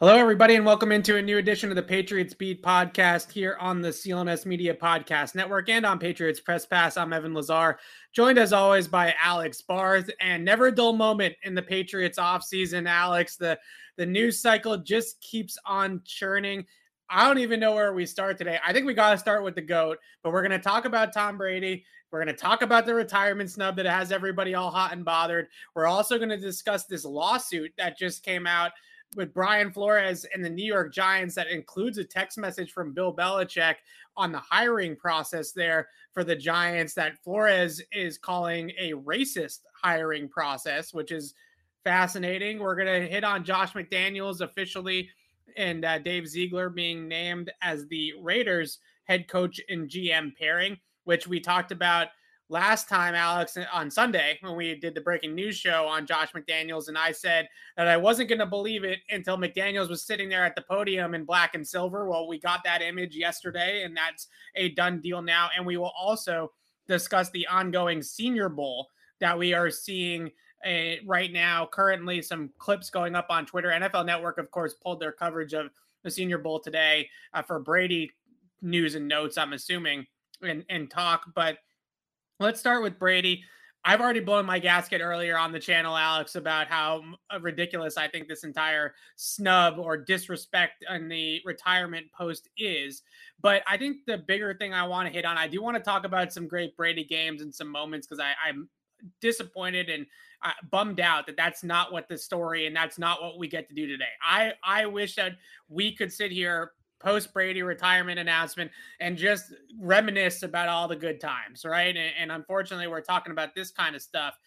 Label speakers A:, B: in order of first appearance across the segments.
A: Hello, everybody, and welcome into a new edition of the Patriots Beat podcast here on the CLNS Media Podcast Network and on Patriots Press Pass. I'm Evan Lazar, joined as always by Alex Barth, and never a dull moment in the Patriots offseason. Alex, the, the news cycle just keeps on churning. I don't even know where we start today. I think we got to start with the GOAT, but we're going to talk about Tom Brady. We're going to talk about the retirement snub that has everybody all hot and bothered. We're also going to discuss this lawsuit that just came out with Brian Flores and the New York Giants that includes a text message from Bill Belichick on the hiring process there for the Giants that Flores is calling a racist hiring process, which is fascinating. We're going to hit on Josh McDaniels officially and uh, Dave Ziegler being named as the Raiders head coach and GM pairing, which we talked about last time, Alex, uh, on Sunday when we did the breaking news show on Josh McDaniels, and I said that I wasn't going to believe it until McDaniels was sitting there at the podium in black and silver. Well, we got that image yesterday, and that's a done deal now. And we will also discuss the ongoing Senior Bowl that we are seeing. Uh, right now, currently, some clips going up on Twitter. NFL Network, of course, pulled their coverage of the Senior Bowl today uh, for Brady news and notes, I'm assuming, and, and talk. But Let's start with Brady. I've already blown my gasket earlier on the channel, Alex, about how uh, ridiculous I think this entire snub or disrespect in the retirement post is. But I think the bigger thing I want to hit on, I do want to talk about some great Brady games and some moments because I'm disappointed and uh, bummed out that that's not what the story and that's not what we get to do today. I I wish that we could sit here post Brady retirement announcement and just reminisce about all the good times, right? And, and, unfortunately, we're talking about this kind of stuff.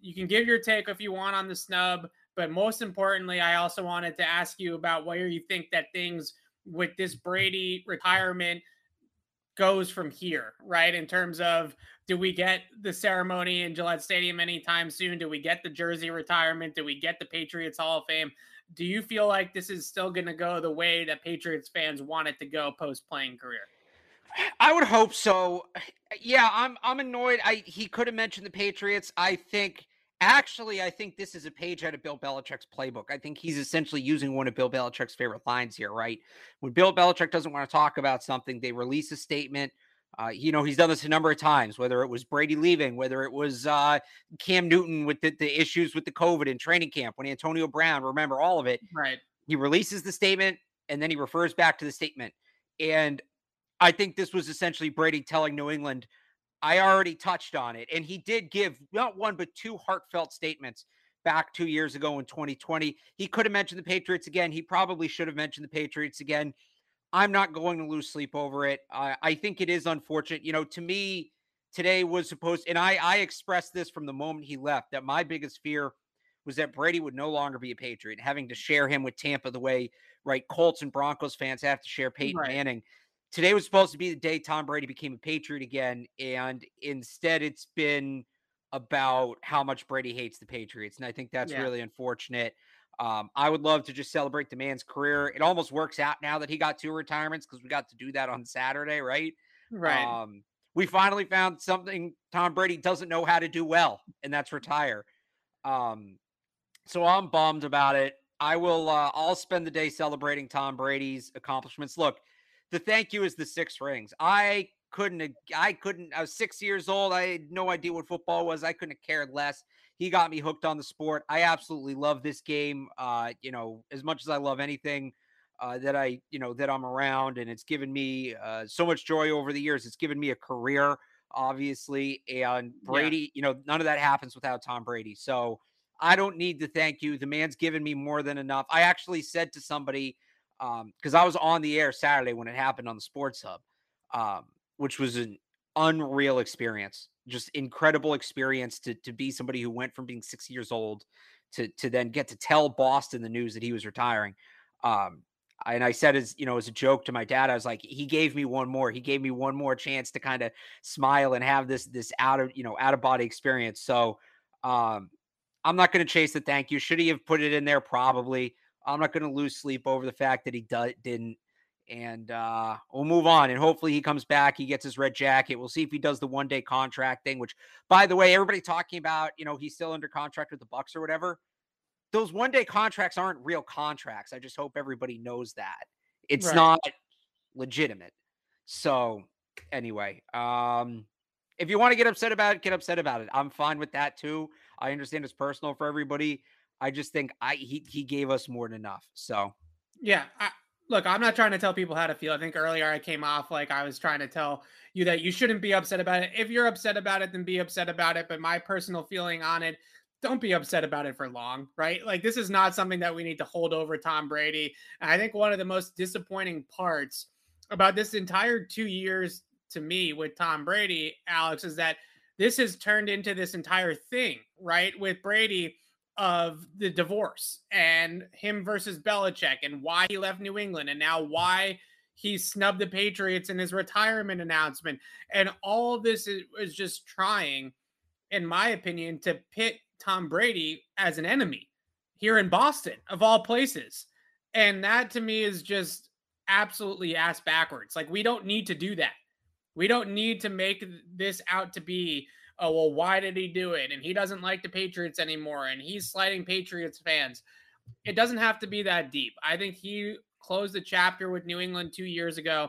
A: You can give your take if you want on the snub, but most importantly, I also wanted to ask you about where you think that things with this Brady retirement goes from here, right? In terms of do we get the ceremony in Gillette Stadium anytime soon? Do we get the jersey retirement? Do we get the Patriots Hall of Fame? Do you feel like this is still going to go the way that Patriots fans want it to go post playing career?
B: I would hope so. Yeah, I'm I'm annoyed. I he could have mentioned the Patriots. I think actually I think this is a page out of Bill Belichick's playbook. I think he's essentially using one of Bill Belichick's favorite lines here, right? When Bill Belichick doesn't want to talk about something, they release a statement uh, you know, he's done this a number of times, whether it was Brady leaving, whether it was uh, Cam Newton with the, the issues with the COVID in training camp, when Antonio Brown, remember all of it.
A: Right.
B: He releases the statement and then he refers back to the statement. And I think this was essentially Brady telling New England, I already touched on it. And he did give not one, but two heartfelt statements back two years ago in 2020. He could have mentioned the Patriots again. He probably should have mentioned the Patriots again. I'm not going to lose sleep over it. I, I think it is unfortunate. You know, to me, today was supposed, and I, I expressed this from the moment he left that my biggest fear was that Brady would no longer be a Patriot, having to share him with Tampa the way, right, Colts and Broncos fans have to share Peyton right. Manning. Today was supposed to be the day Tom Brady became a Patriot again, and instead it's been about how much Brady hates the Patriots. And I think that's yeah. really unfortunate. Um, I would love to just celebrate the man's career. It almost works out now that he got two retirements because we got to do that on Saturday, right?
A: Right.
B: Um, we finally found something Tom Brady doesn't know how to do well, and that's retire. Um, so I'm bummed about it. I will. Uh, I'll spend the day celebrating Tom Brady's accomplishments. Look, the thank you is the six rings. I couldn't. I couldn't. I was six years old. I had no idea what football was. I couldn't have cared less. He got me hooked on the sport. I absolutely love this game. Uh, you know, as much as I love anything uh, that I, you know, that I'm around, and it's given me uh, so much joy over the years. It's given me a career, obviously, and Brady. Yeah. You know, none of that happens without Tom Brady. So I don't need to thank you. The man's given me more than enough. I actually said to somebody because um, I was on the air Saturday when it happened on the Sports Hub, um, which was an unreal experience, just incredible experience to to be somebody who went from being six years old to to then get to tell Boston the news that he was retiring. Um, and I said as you know as a joke to my dad, I was like, he gave me one more. He gave me one more chance to kind of smile and have this this out of you know out of body experience. So um, I'm not going to chase the thank you. Should he have put it in there? Probably. I'm not going to lose sleep over the fact that he do- didn't. And uh, we'll move on. And hopefully he comes back. He gets his red jacket. We'll see if he does the one day contract thing, which, by the way, everybody talking about, you know, he's still under contract with the Bucks or whatever. Those one day contracts aren't real contracts. I just hope everybody knows that. It's right. not legitimate. So, anyway, um, if you want to get upset about it, get upset about it. I'm fine with that too. I understand it's personal for everybody. I just think I he he gave us more than enough. So
A: yeah, I, look, I'm not trying to tell people how to feel. I think earlier I came off like I was trying to tell you that you shouldn't be upset about it. If you're upset about it, then be upset about it. But my personal feeling on it, don't be upset about it for long, right? Like this is not something that we need to hold over Tom Brady. And I think one of the most disappointing parts about this entire two years to me with Tom Brady, Alex, is that this has turned into this entire thing, right? With Brady of the divorce and him versus Belichick and why he left New England and now why he snubbed the Patriots in his retirement announcement. And all of this is, is just trying, in my opinion, to pit Tom Brady as an enemy here in Boston, of all places. And that to me is just absolutely ass backwards. Like, we don't need to do that. We don't need to make this out to be, oh, well, why did he do it? And he doesn't like the Patriots anymore and he's slighting Patriots fans. It doesn't have to be that deep. I think he closed the chapter with New England two years ago.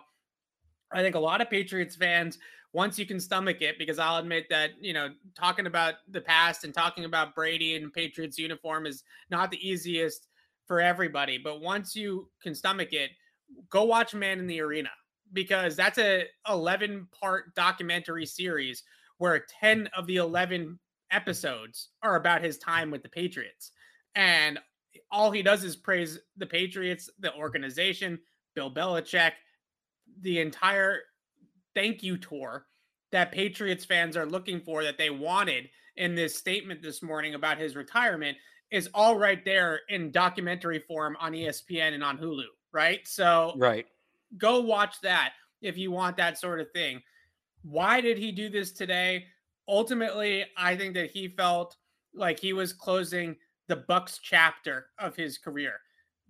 A: I think a lot of Patriots fans, once you can stomach it, because I'll admit that, you know, talking about the past and talking about Brady and Patriots uniform is not the easiest for everybody. But once you can stomach it, go watch Man in the Arena because that's a 11 part documentary series where 10 of the 11 episodes are about his time with the Patriots. And all he does is praise the Patriots, the organization, Bill Belichick, the entire thank you tour that Patriots fans are looking for that they wanted in this statement this morning about his retirement is all right there in documentary form on ESPN and on Hulu, right? So
B: Right
A: go watch that if you want that sort of thing. Why did he do this today? Ultimately, I think that he felt like he was closing the Bucks chapter of his career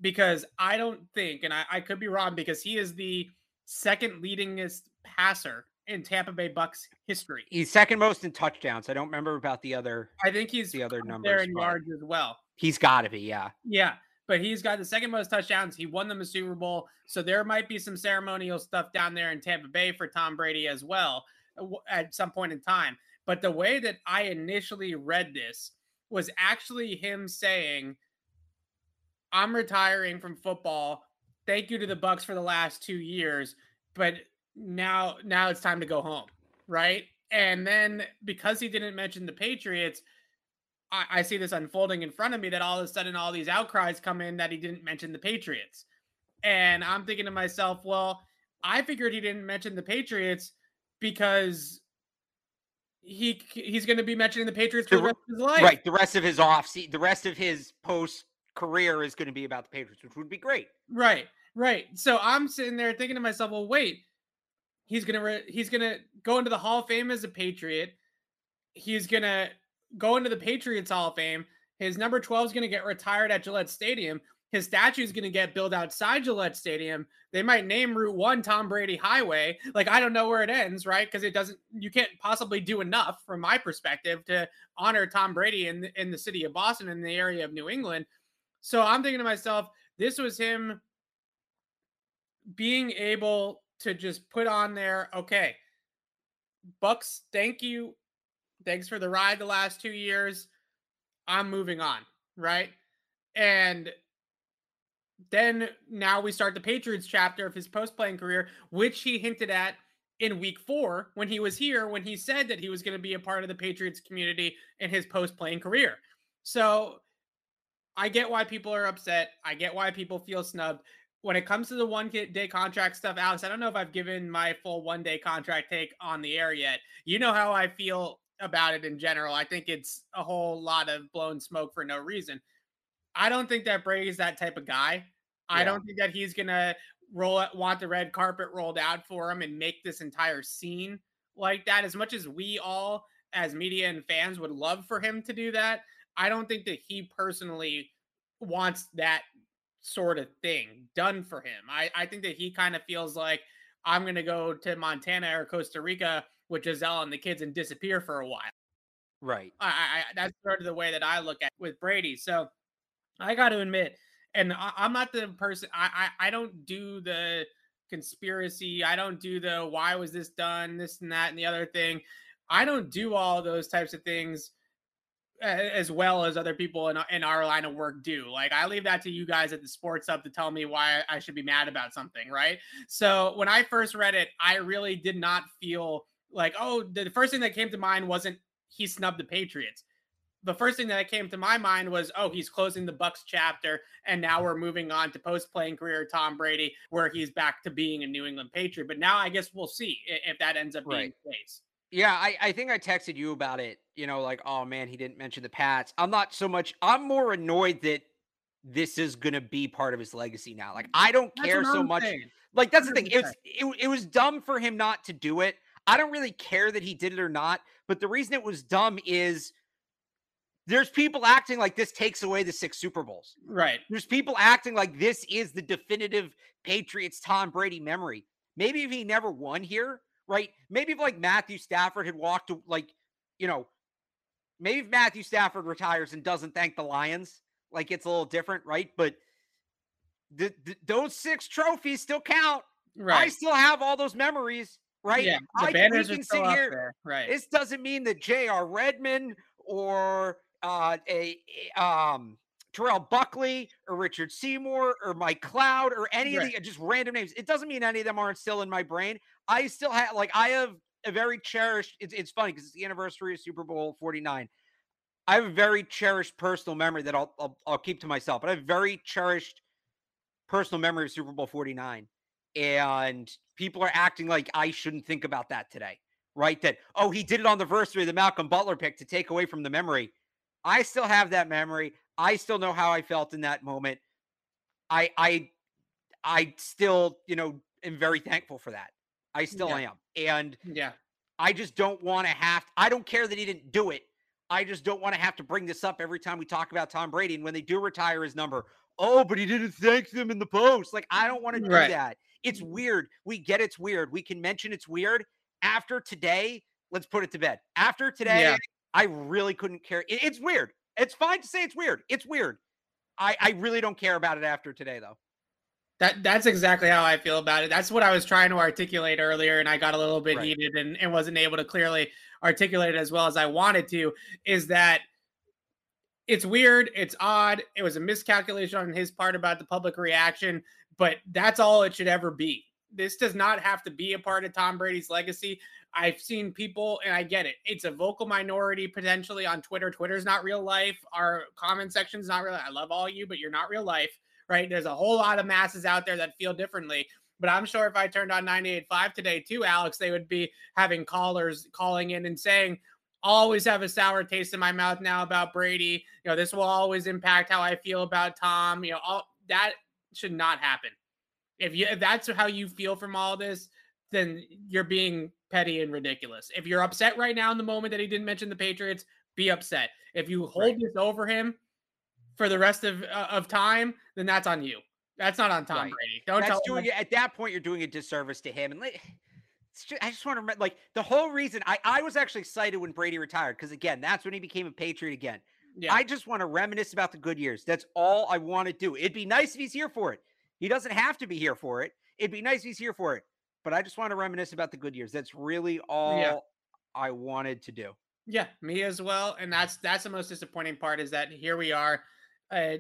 A: because I don't think, and I, I could be wrong, because he is the second leadingest passer in Tampa Bay Bucks history.
B: He's second most in touchdowns. I don't remember about the other.
A: I think he's
B: the other number
A: there in yards as well.
B: He's got to be, yeah,
A: yeah but he's got the second most touchdowns. He won them a Super Bowl. So there might be some ceremonial stuff down there in Tampa Bay for Tom Brady as well uh, at some point in time. But the way that I initially read this was actually him saying, I'm retiring from football. Thank you to the Bucks for the last 2 years, but now now it's time to go home, right? And then because he didn't mention the Patriots, I, I see this unfolding in front of me that all of a sudden all these outcries come in that he didn't mention the Patriots. And I'm thinking to myself, well, I figured he didn't mention the Patriots because he he's going to be mentioning the Patriots for the, the rest of his life.
B: Right, the rest of his off the rest of his post career is going to be about the Patriots, which would be great.
A: Right, right. So I'm sitting there thinking to myself, well, wait, he's gonna re- he's gonna go into the Hall of Fame as a Patriot. He's gonna go into the Patriots Hall of Fame. His number 12 is going to get retired at Gillette Stadium. His statue is going to get built outside Gillette Stadium. They might name Route 1 Tom Brady Highway. Like, I don't know where it ends, right? Because it doesn't, you can't possibly do enough from my perspective to honor Tom Brady in in the city of Boston, in the area of New England. So I'm thinking to myself, this was him being able to just put on there, okay, Bucks, thank you Thanks for the ride the last two years. I'm moving on, right? And then now we start the Patriots chapter of his post playing career, which he hinted at in week four when he was here, when he said that he was going to be a part of the Patriots community in his post playing career. So I get why people are upset. I get why people feel snubbed. When it comes to the one day contract stuff, Alex, I don't know if I've given my full one day contract take on the air yet. You know how I feel about it in general. I think it's a whole lot of blown smoke for no reason. I don't think that Brady's that type of guy. Yeah. I don't think that he's gonna roll want the red carpet rolled out for him and make this entire scene like that. As much as we all, as media and fans, would love for him to do that, I don't think that he personally wants that sort of thing done for him. I, I think that he kind of feels like I'm going to go to Montana or Costa Rica with Gisele and the kids and disappear for a while.
B: Right.
A: I, I that's sort of the way that I look at with Brady. So I got to admit, and I, am not the person. I, I I don't do the conspiracy. I don't do the why was this done, this and that and the other thing. I don't do all those types of things as well as other people in, in our line of work do. Like I leave that to you guys at the sports hub to tell me why I should be mad about something, right? So when I first read it, I really did not feel like, oh, the first thing that came to mind wasn't he snubbed the Patriots. The first thing that came to my mind was, oh, he's closing the Bucks chapter, and now we're moving on to post-playing career Tom Brady, where he's back to being a New England Patriot. But now I guess we'll see if that ends up being the case.
B: Yeah, I, I think I texted you about it. You know, like, oh man, he didn't mention the Pats. I'm not so much. I'm more annoyed that this is gonna be part of his legacy now. Like, I don't that's care so I'm much. Saying. Like, that's the thing. It was it, it was dumb for him not to do it. I don't really care that he did it or not. But the reason it was dumb is there's people acting like this takes away the six Super Bowls.
A: Right.
B: There's people acting like this is the definitive Patriots Tom Brady memory. Maybe if he never won here, right? Maybe if like Matthew Stafford had walked to like, you know, maybe if Matthew Stafford retires and doesn't thank the Lions, like it's a little different, right? But the, the, those six trophies still count. Right. I still have all those memories, right?
A: Yeah, the I banners can sit here. There. Right.
B: This doesn't mean that J.R. Redmond or uh, a um Terrell Buckley or Richard Seymour or Mike Cloud or any right. of the just random names. It doesn't mean any of them aren't still in my brain. I still have like I have a very cherished. It's it's funny because it's the anniversary of Super Bowl forty nine. I have a very cherished personal memory that I'll, I'll I'll keep to myself. But I have very cherished personal memory of Super Bowl forty nine, and people are acting like I shouldn't think about that today. Right? That oh he did it on the anniversary of the Malcolm Butler pick to take away from the memory. I still have that memory. I still know how I felt in that moment. I I I still, you know, am very thankful for that. I still yeah. am. And
A: yeah,
B: I just don't want to have I don't care that he didn't do it. I just don't want to have to bring this up every time we talk about Tom Brady. And when they do retire his number, oh, but he didn't thank them in the post. Like, I don't want to do right. that. It's weird. We get it's weird. We can mention it's weird. After today, let's put it to bed. After today, yeah. I really couldn't care. It, it's weird. It's fine to say it's weird. It's weird. I, I really don't care about it after today, though.
A: That that's exactly how I feel about it. That's what I was trying to articulate earlier, and I got a little bit right. heated and, and wasn't able to clearly articulate it as well as I wanted to. Is that it's weird, it's odd, it was a miscalculation on his part about the public reaction, but that's all it should ever be. This does not have to be a part of Tom Brady's legacy. I've seen people, and I get it. It's a vocal minority potentially on Twitter. Twitter's not real life. Our comment section's not real. I love all you, but you're not real life, right? There's a whole lot of masses out there that feel differently. But I'm sure if I turned on 98.5 today too, Alex, they would be having callers calling in and saying, always have a sour taste in my mouth now about Brady. You know, this will always impact how I feel about Tom. You know, all that should not happen. If you if that's how you feel from all this, then you're being petty and ridiculous. If you're upset right now in the moment that he didn't mention the Patriots, be upset. If you hold right. this over him for the rest of uh, of time, then that's on you. That's not on Tom right. Brady. Don't that's
B: doing it, at that point. You're doing a disservice to him. And like, just, I just want to remember, like the whole reason I I was actually excited when Brady retired because again, that's when he became a Patriot again. Yeah. I just want to reminisce about the good years. That's all I want to do. It'd be nice if he's here for it. He doesn't have to be here for it. It'd be nice if he's here for it but I just want to reminisce about the good years. That's really all yeah. I wanted to do.
A: Yeah, me as well. And that's that's the most disappointing part is that here we are. Uh,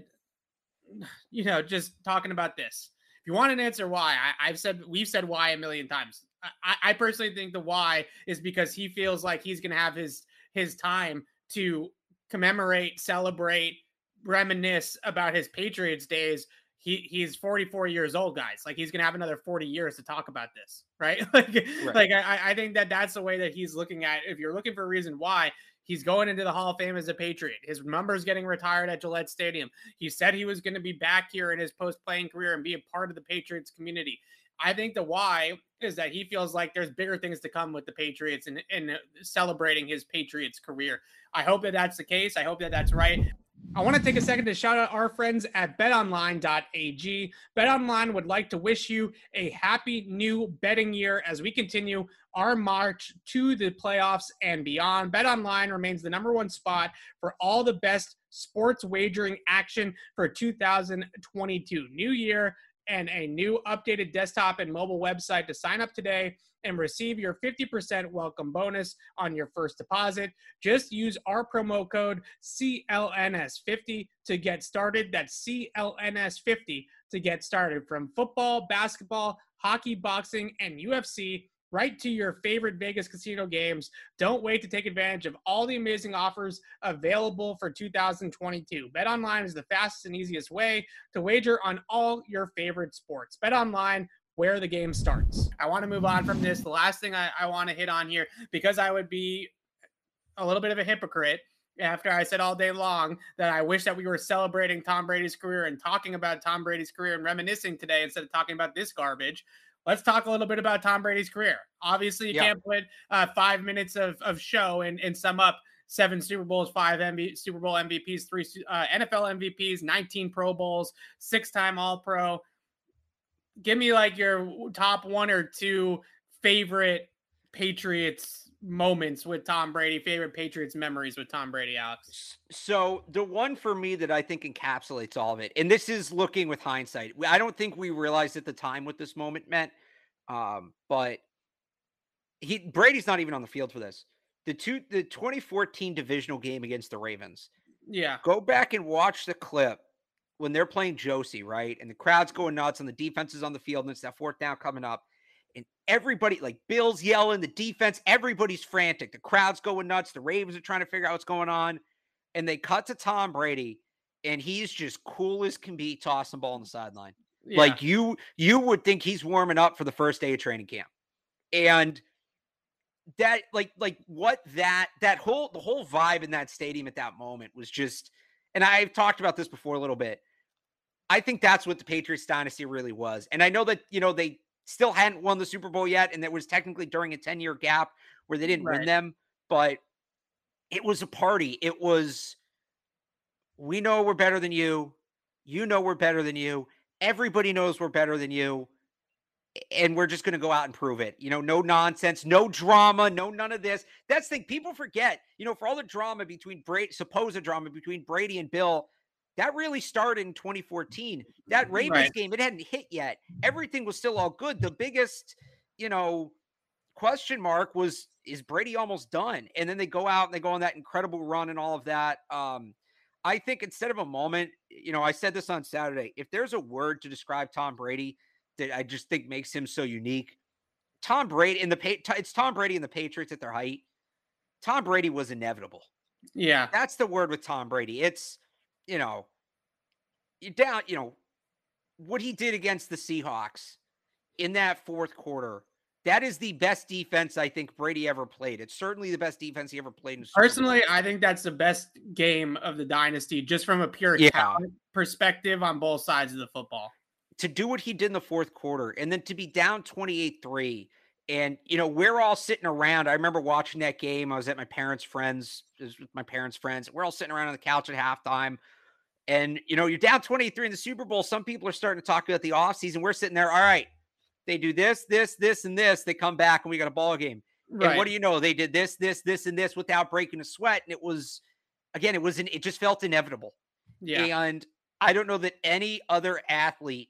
A: you know, just talking about this. If you want an answer why, I, have said we've said why a million times. I, I personally think the why is because he feels like he's gonna have his his time to commemorate, celebrate, reminisce about his Patriots days he he's 44 years old, guys. Like he's gonna have another 40 years to talk about this, right? like, right. like I, I think that that's the way that he's looking at. If you're looking for a reason why he's going into the Hall of Fame as a Patriot, his number's getting retired at Gillette Stadium. He said he was going to be back here in his post-playing career and be a part of the Patriots community. I think the why is that he feels like there's bigger things to come with the Patriots and, and celebrating his Patriots career. I hope that that's the case. I hope that that's right. I want to take a second to shout out our friends at betonline.ag. BetOnline would like to wish you a happy new betting year as we continue our march to the playoffs and beyond. BetOnline remains the number one spot for all the best sports wagering action for 2022. New year and a new updated desktop and mobile website to sign up today and receive your 50% welcome bonus on your first deposit. Just use our promo code CLNS50 to get started. That's CLNS50 to get started from football, basketball, hockey, boxing, and UFC right to your favorite Vegas casino games. Don't wait to take advantage of all the amazing offers available for 2022. Bet online is the fastest and easiest way to wager on all your favorite sports. Bet online where the game starts. I want to move on from this. The last thing I, I want to hit on here, because I would be a little bit of a hypocrite after I said all day long that I wish that we were celebrating Tom Brady's career and talking about Tom Brady's career and reminiscing today instead of talking about this garbage. Let's talk a little bit about Tom Brady's career. Obviously, you yeah. can't put uh, five minutes of, of show and, and sum up seven Super Bowls, five MV, Super Bowl MVPs, three uh, NFL MVPs, 19 Pro Bowls, six time All Pro give me like your top one or two favorite Patriots moments with Tom Brady, favorite Patriots memories with Tom Brady, Alex?
B: So, the one for me that I think encapsulates all of it, and this is looking with hindsight, I don't think we realized at the time what this moment meant, um, but he Brady's not even on the field for this. The two the 2014 divisional game against the Ravens.
A: Yeah.
B: Go back and watch the clip when they're playing Josie, right? And the crowd's going nuts and the defense is on the field and it's that fourth down coming up. And everybody, like Bill's yelling, the defense, everybody's frantic. The crowd's going nuts. The Ravens are trying to figure out what's going on. And they cut to Tom Brady, and he's just cool as can be tossing ball on the sideline. Yeah. Like you, you would think he's warming up for the first day of training camp. And that like like what that that whole the whole vibe in that stadium at that moment was just and I've talked about this before a little bit. I think that's what the Patriots dynasty really was. And I know that, you know, they still hadn't won the Super Bowl yet. And that was technically during a 10 year gap where they didn't right. win them. But it was a party. It was, we know we're better than you. You know we're better than you. Everybody knows we're better than you. And we're just going to go out and prove it. You know, no nonsense, no drama, no none of this. That's the thing people forget. You know, for all the drama between Brady, supposed drama between Brady and Bill, that really started in 2014. That Ravens right. game, it hadn't hit yet. Everything was still all good. The biggest, you know, question mark was is Brady almost done? And then they go out and they go on that incredible run and all of that. Um, I think instead of a moment, you know, I said this on Saturday. If there's a word to describe Tom Brady that I just think makes him so unique, Tom Brady in the it's Tom Brady and the Patriots at their height. Tom Brady was inevitable.
A: Yeah,
B: that's the word with Tom Brady. It's you know, you down, you know, what he did against the Seahawks in that fourth quarter. That is the best defense I think Brady ever played. It's certainly the best defense he ever played. In
A: Personally, I think that's the best game of the dynasty, just from a pure yeah. perspective on both sides of the football.
B: To do what he did in the fourth quarter, and then to be down twenty-eight three, and you know we're all sitting around. I remember watching that game. I was at my parents' friends, with my parents' friends. We're all sitting around on the couch at halftime and, you know, you're down 23 in the Super Bowl. Some people are starting to talk about the offseason. We're sitting there, all right, they do this, this, this, and this. They come back and we got a ball game. Right. And what do you know? They did this, this, this, and this without breaking a sweat. And it was, again, it was, an, it just felt inevitable.
A: Yeah.
B: And I don't know that any other athlete,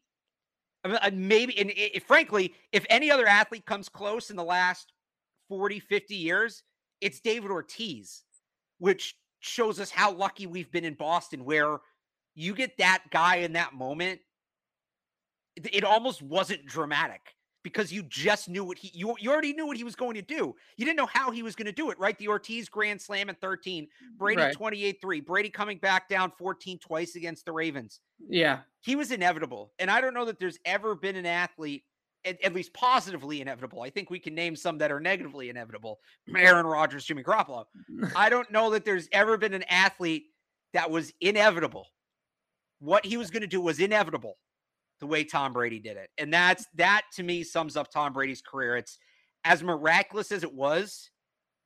B: I mean, maybe, and it, frankly, if any other athlete comes close in the last 40, 50 years, it's David Ortiz, which shows us how lucky we've been in Boston, where you get that guy in that moment, it almost wasn't dramatic because you just knew what he you, you already knew what he was going to do. You didn't know how he was going to do it, right? The Ortiz grand slam at 13, Brady
A: Right.
B: 28-3, Brady coming back down 14 twice against the Ravens.
A: Yeah.
B: He was inevitable. And I don't know that there's ever been an athlete at, at least positively inevitable. I think we can name some that are negatively inevitable. Aaron Rodgers, Jimmy Garoppolo. I don't know that there's ever been an athlete that was inevitable. What he was going to do was inevitable the way Tom Brady did it. And that's that to me sums up Tom Brady's career. It's as miraculous as it was,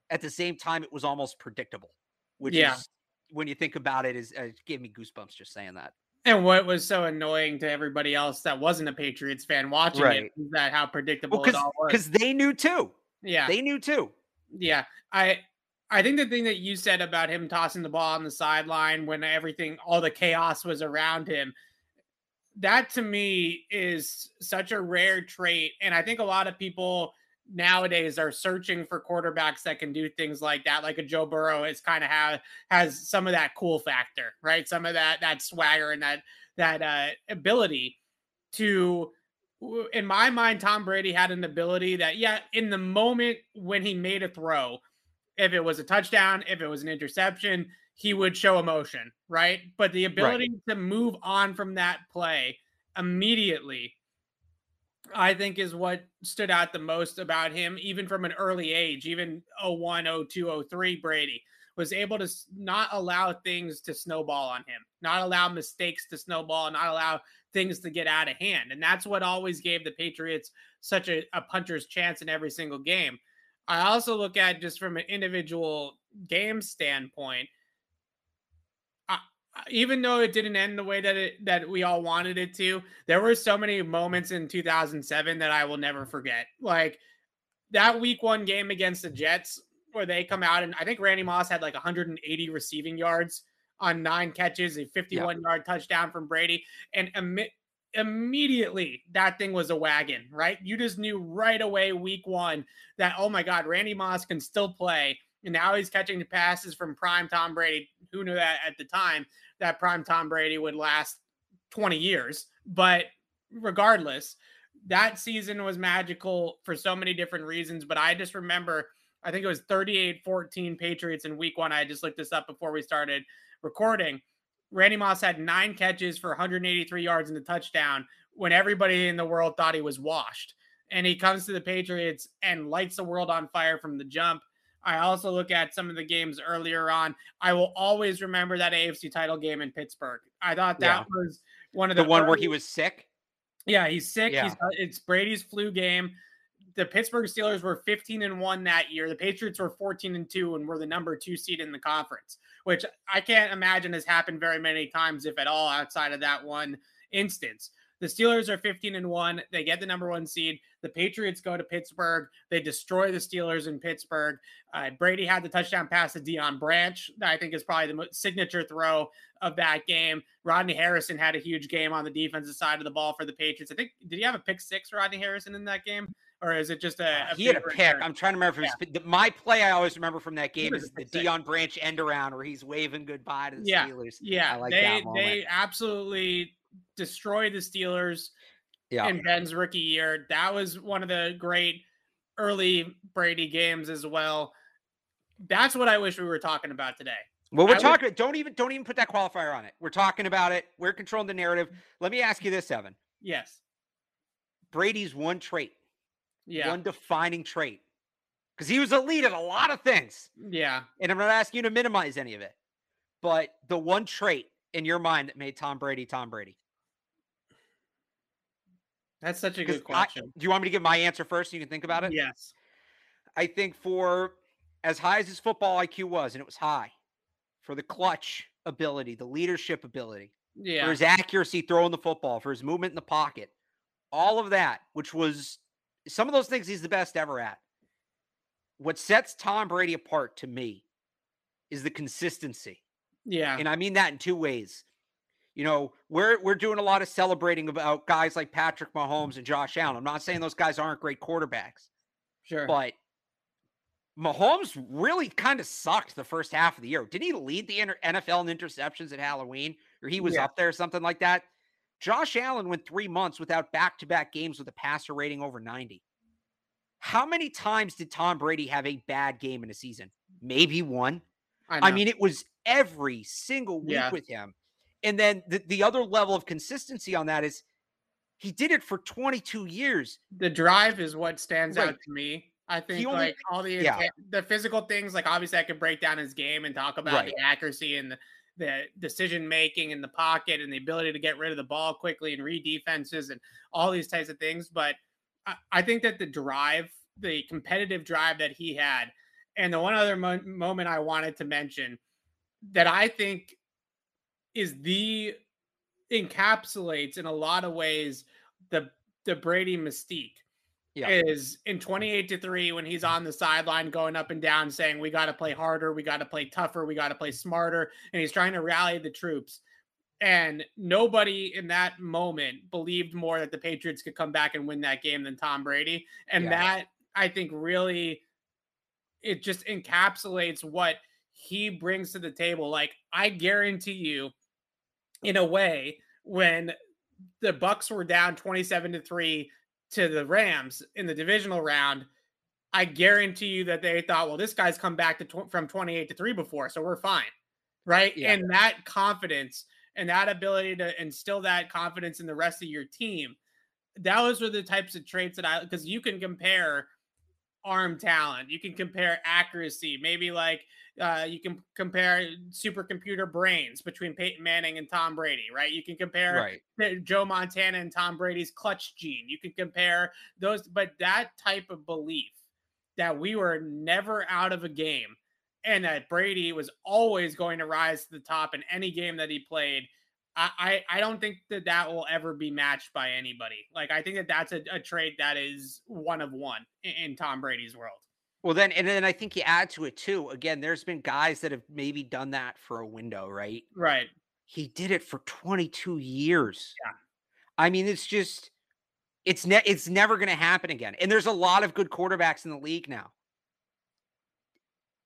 B: at the same time, it was almost predictable, which
A: Yeah.
B: is when you think about it, is uh, it gave me goosebumps just saying that.
A: And what was so annoying to everybody else that wasn't a Patriots fan watching
B: Right.
A: it is that how predictable
B: Well,
A: it all was.
B: because they knew too.
A: Yeah.
B: They knew too.
A: Yeah, I I think the thing that you said about him tossing the ball on the sideline when everything all the chaos was around him that to me is such a rare trait and I think a lot of people nowadays are searching for quarterbacks that can do things like that like a Joe Burrow is kind of have has some of that cool factor, right? Some of that that swagger and that that uh ability to in my mind, Tom Brady had an ability that, yeah, in the moment when he made a throw, if it was a touchdown, if it was an interception, he would show emotion, right? But the ability to move on from that play immediately, I think, is what stood out the most about him, even from an early age, even 01, 02, 03, Brady was able to not allow things to snowball on him, not allow mistakes to snowball, not allow things to get out of hand. And that's what always gave the Patriots such a, a puncher's chance in every single game. I also look at just from an individual game standpoint, even though it didn't end the way that it that we all wanted it to, there were so many moments in 2007 that I will never forget. Like that week one game against the Jets where they come out and I think Randy Moss had like 180 receiving yards on nine catches, a 51 yard touchdown from Brady, and imi- immediately that thing was a wagon, right? You just knew right away, week one, that oh my God, Randy Moss can still play. And now he's catching the passes from prime Tom Brady. Who knew that at the time that prime Tom Brady would last 20 years? But regardless, that season was magical for so many different reasons. But I just remember, I think it was 38 14 Patriots in week one. I just looked this up before we started recording. Randy Moss had nine catches for 183 yards and a touchdown when everybody in the world thought he was washed. And he comes to the Patriots and lights the world on fire from the jump. I also look at some of the games earlier on. I will always remember that AFC title game in Pittsburgh. I thought that
B: Yeah.
A: was one of
B: The
A: the,
B: one where he was sick.
A: yeah, he's sick.
B: Yeah.
A: He's uh, it's Brady's flu game. The Pittsburgh Steelers were 15 and 1 that year. The Patriots were 14 and 2 and were the number 2 seed in the conference, which I can't imagine has happened very many times if at all outside of that one instance. The Steelers are 15 and 1. They get the number 1 seed. The Patriots go to Pittsburgh. They destroy the Steelers in Pittsburgh. Uh, Brady had the touchdown pass to Deion Branch. I think is probably the signature throw of that game. Rodney Harrison had a huge game on the defensive side of the ball for the Patriots. I think did he have a pick six, Rodney Harrison, in that game, or is it just a?
B: Uh,
A: a
B: he had a pick.
A: return?
B: I'm trying to remember if it was my play. I always remember from that game is the. Deion Branch end around where he's waving goodbye to the
A: Yeah,
B: Steelers.
A: Yeah,
B: I like
A: they
B: that moment.
A: they absolutely destroy the Steelers
B: Yeah,
A: in Ben's rookie year. That was one of the great early Brady games as well. That's what I wish we were talking about today.
B: Well, we're
A: would-
B: talking. Don't even don't even put that qualifier on it. We're talking about it. We're controlling the narrative. Let me ask you this, Evan.
A: Yes.
B: Brady's one trait,
A: Yeah.
B: one defining trait, because he was elite at a lot of things,
A: yeah.
B: and I'm not asking you to minimize any of it, but the one trait in your mind that made Tom Brady Tom Brady.
A: That's such a good
B: I-
A: question.
B: do you want me to give my answer first, so you can think about it?
A: Yes.
B: I think for as high as his football IQ was, and it was high, for the clutch ability, the leadership ability, for
A: Yeah.
B: his accuracy throwing the football, for his movement in the pocket, all of that, which was some of those things he's the best ever at. What sets Tom Brady apart to me is the consistency.
A: Yeah.
B: And I mean that in two ways. You know, we're we're doing a lot of celebrating about guys like Patrick Mahomes and Josh Allen. I'm not saying those guys aren't great quarterbacks,
A: Sure.
B: but Mahomes really kind of sucked the first half of the year. Didn't he lead the NFL in interceptions at Halloween, or he was yeah. up there, something like that? Josh Allen went three months without back to back games with a passer rating over 90. How many times did Tom Brady have a bad game in a season? Maybe one. I, I mean, it was every single week yeah. with him. And then the, the other level of consistency on that is he did it for 22 years.
A: The drive is what stands right. out to me. I think only, like all the yeah. the physical things, like obviously I could break down his game and talk about right. the accuracy and the, the decision making in the pocket and the ability to get rid of the ball quickly and read defenses and all these types of things. But I, I think that the drive, the competitive drive that he had, and the one other mo- moment I wanted to mention that I think is the encapsulates in a lot of ways the the Brady mystique. Yeah. Is in 28 to 3 when he's on the sideline going up and down saying, We got to play harder, we got to play tougher, we got to play smarter. And he's trying to rally the troops. And nobody in that moment believed more that the Patriots could come back and win that game than Tom Brady. And yeah. that I think really it just encapsulates what he brings to the table. Like I guarantee you, in a way, when the Bucks were down 27 to 3 to the Rams in the divisional round, I guarantee you that they thought, well, this guy's come back to tw- from 28 to 3 before, so we're fine. Right? Yeah. And that confidence and that ability to instill that confidence in the rest of your team, those are the types of traits that I because you can compare arm talent. You can compare accuracy. Maybe like uh, you can compare supercomputer brains between Peyton Manning and Tom Brady, right? You can compare right. Joe Montana and Tom Brady's clutch gene. You can compare those, but that type of belief that we were never out of a game and that Brady was always going to rise to the top in any game that he played I, I don't think that that will ever be matched by anybody. Like I think that that's a, a trait that is one of one in, in, Tom Brady's world.
B: Well, then and then I think you add to it too. Again, there's been guys that have maybe done that for a window, right?
A: Right.
B: He did it for 22 years.
A: Yeah.
B: I mean, it's just it's ne- it's never going to happen again. And there's a lot of good quarterbacks in the league now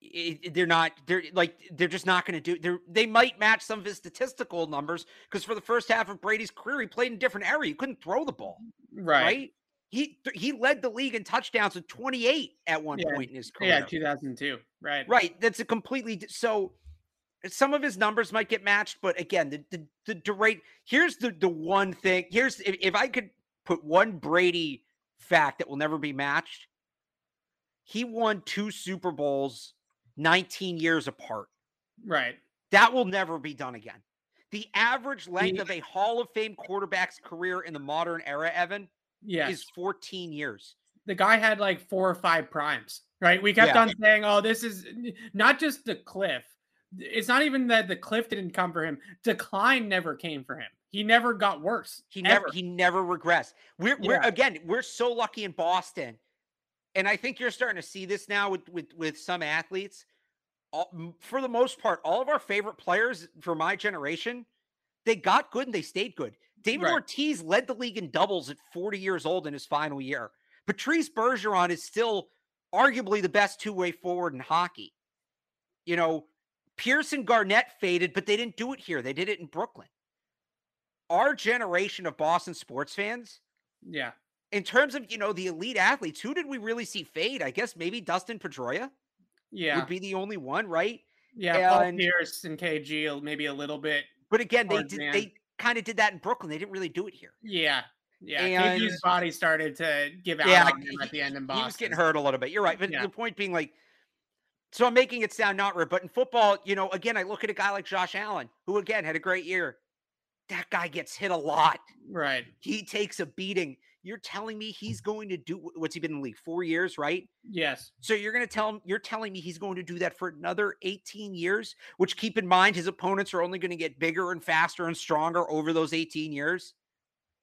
B: it, they're not they're like they're just not going to do they they might match some of his statistical numbers because for the first half of Brady's career he played in different area you couldn't throw the ball
A: right, right?
B: he he led the league in touchdowns with 28 at one
A: yeah.
B: point in his career
A: yeah 2002 right
B: right that's a completely so some of his numbers might get matched but again the the, the, the rate here's the the one thing here's if, if I could put one Brady fact that will never be matched he won two Super Bowls 19 years apart.
A: Right.
B: That will never be done again. The average length of a Hall of Fame quarterback's career in the modern era, Evan, yes. is 14 years.
A: The guy had like four or five primes, right? We kept yeah. on saying, oh, this is not just the cliff. It's not even that the cliff didn't come for him. Decline never came for him. He never got worse.
B: He never he never regressed. We're yeah. we're again, we're so lucky in Boston. And I think you're starting to see this now with with with some athletes all, for the most part, all of our favorite players for my generation, they got good and they stayed good. David right. Ortiz led the league in doubles at 40 years old in his final year. Patrice Bergeron is still arguably the best two way forward in hockey. You know, Pierce and Garnett faded, but they didn't do it here. They did it in Brooklyn. Our generation of Boston sports fans,
A: yeah.
B: In terms of you know the elite athletes, who did we really see fade? I guess maybe Dustin Pedroia
A: yeah,
B: would be the only one, right?
A: Yeah, and, Paul Pierce and KG maybe a little bit.
B: But again, they did man. they kind of did that in Brooklyn. They didn't really do it here.
A: Yeah. Yeah, and, KG's body started to give out yeah, him at the end in Boston.
B: He was getting hurt a little bit. You're right. But yeah. the point being like so I'm making it sound not right, but in football, you know, again, I look at a guy like Josh Allen, who again had a great year. That guy gets hit a lot.
A: Right.
B: He takes a beating. You're telling me mm. he's going to do what's he been in the league four years, right?
A: Yes.
B: So you're going to tell him you're telling me he's going to do that for another 18 years. Which keep in mind, his opponents are only going to get bigger and faster and stronger over those 18 years.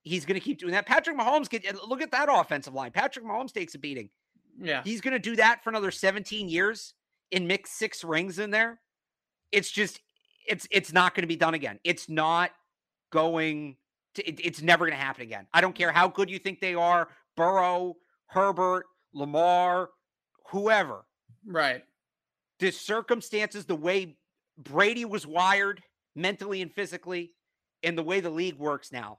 B: He's going to keep doing that. Patrick Mahomes get uh, look at that offensive line. Patrick Mahomes takes a beating.
A: Yeah.
B: He's going to do that for another 17 years and mix six rings in there. It's just it's it's not going to be done again. It's not going it, it's never going to happen again. I don't care how good you think they are, Burrow, Herbert, Lamar, whoever.
A: Right.
B: The circumstances, the way Brady was wired mentally and physically, and the way the league works now,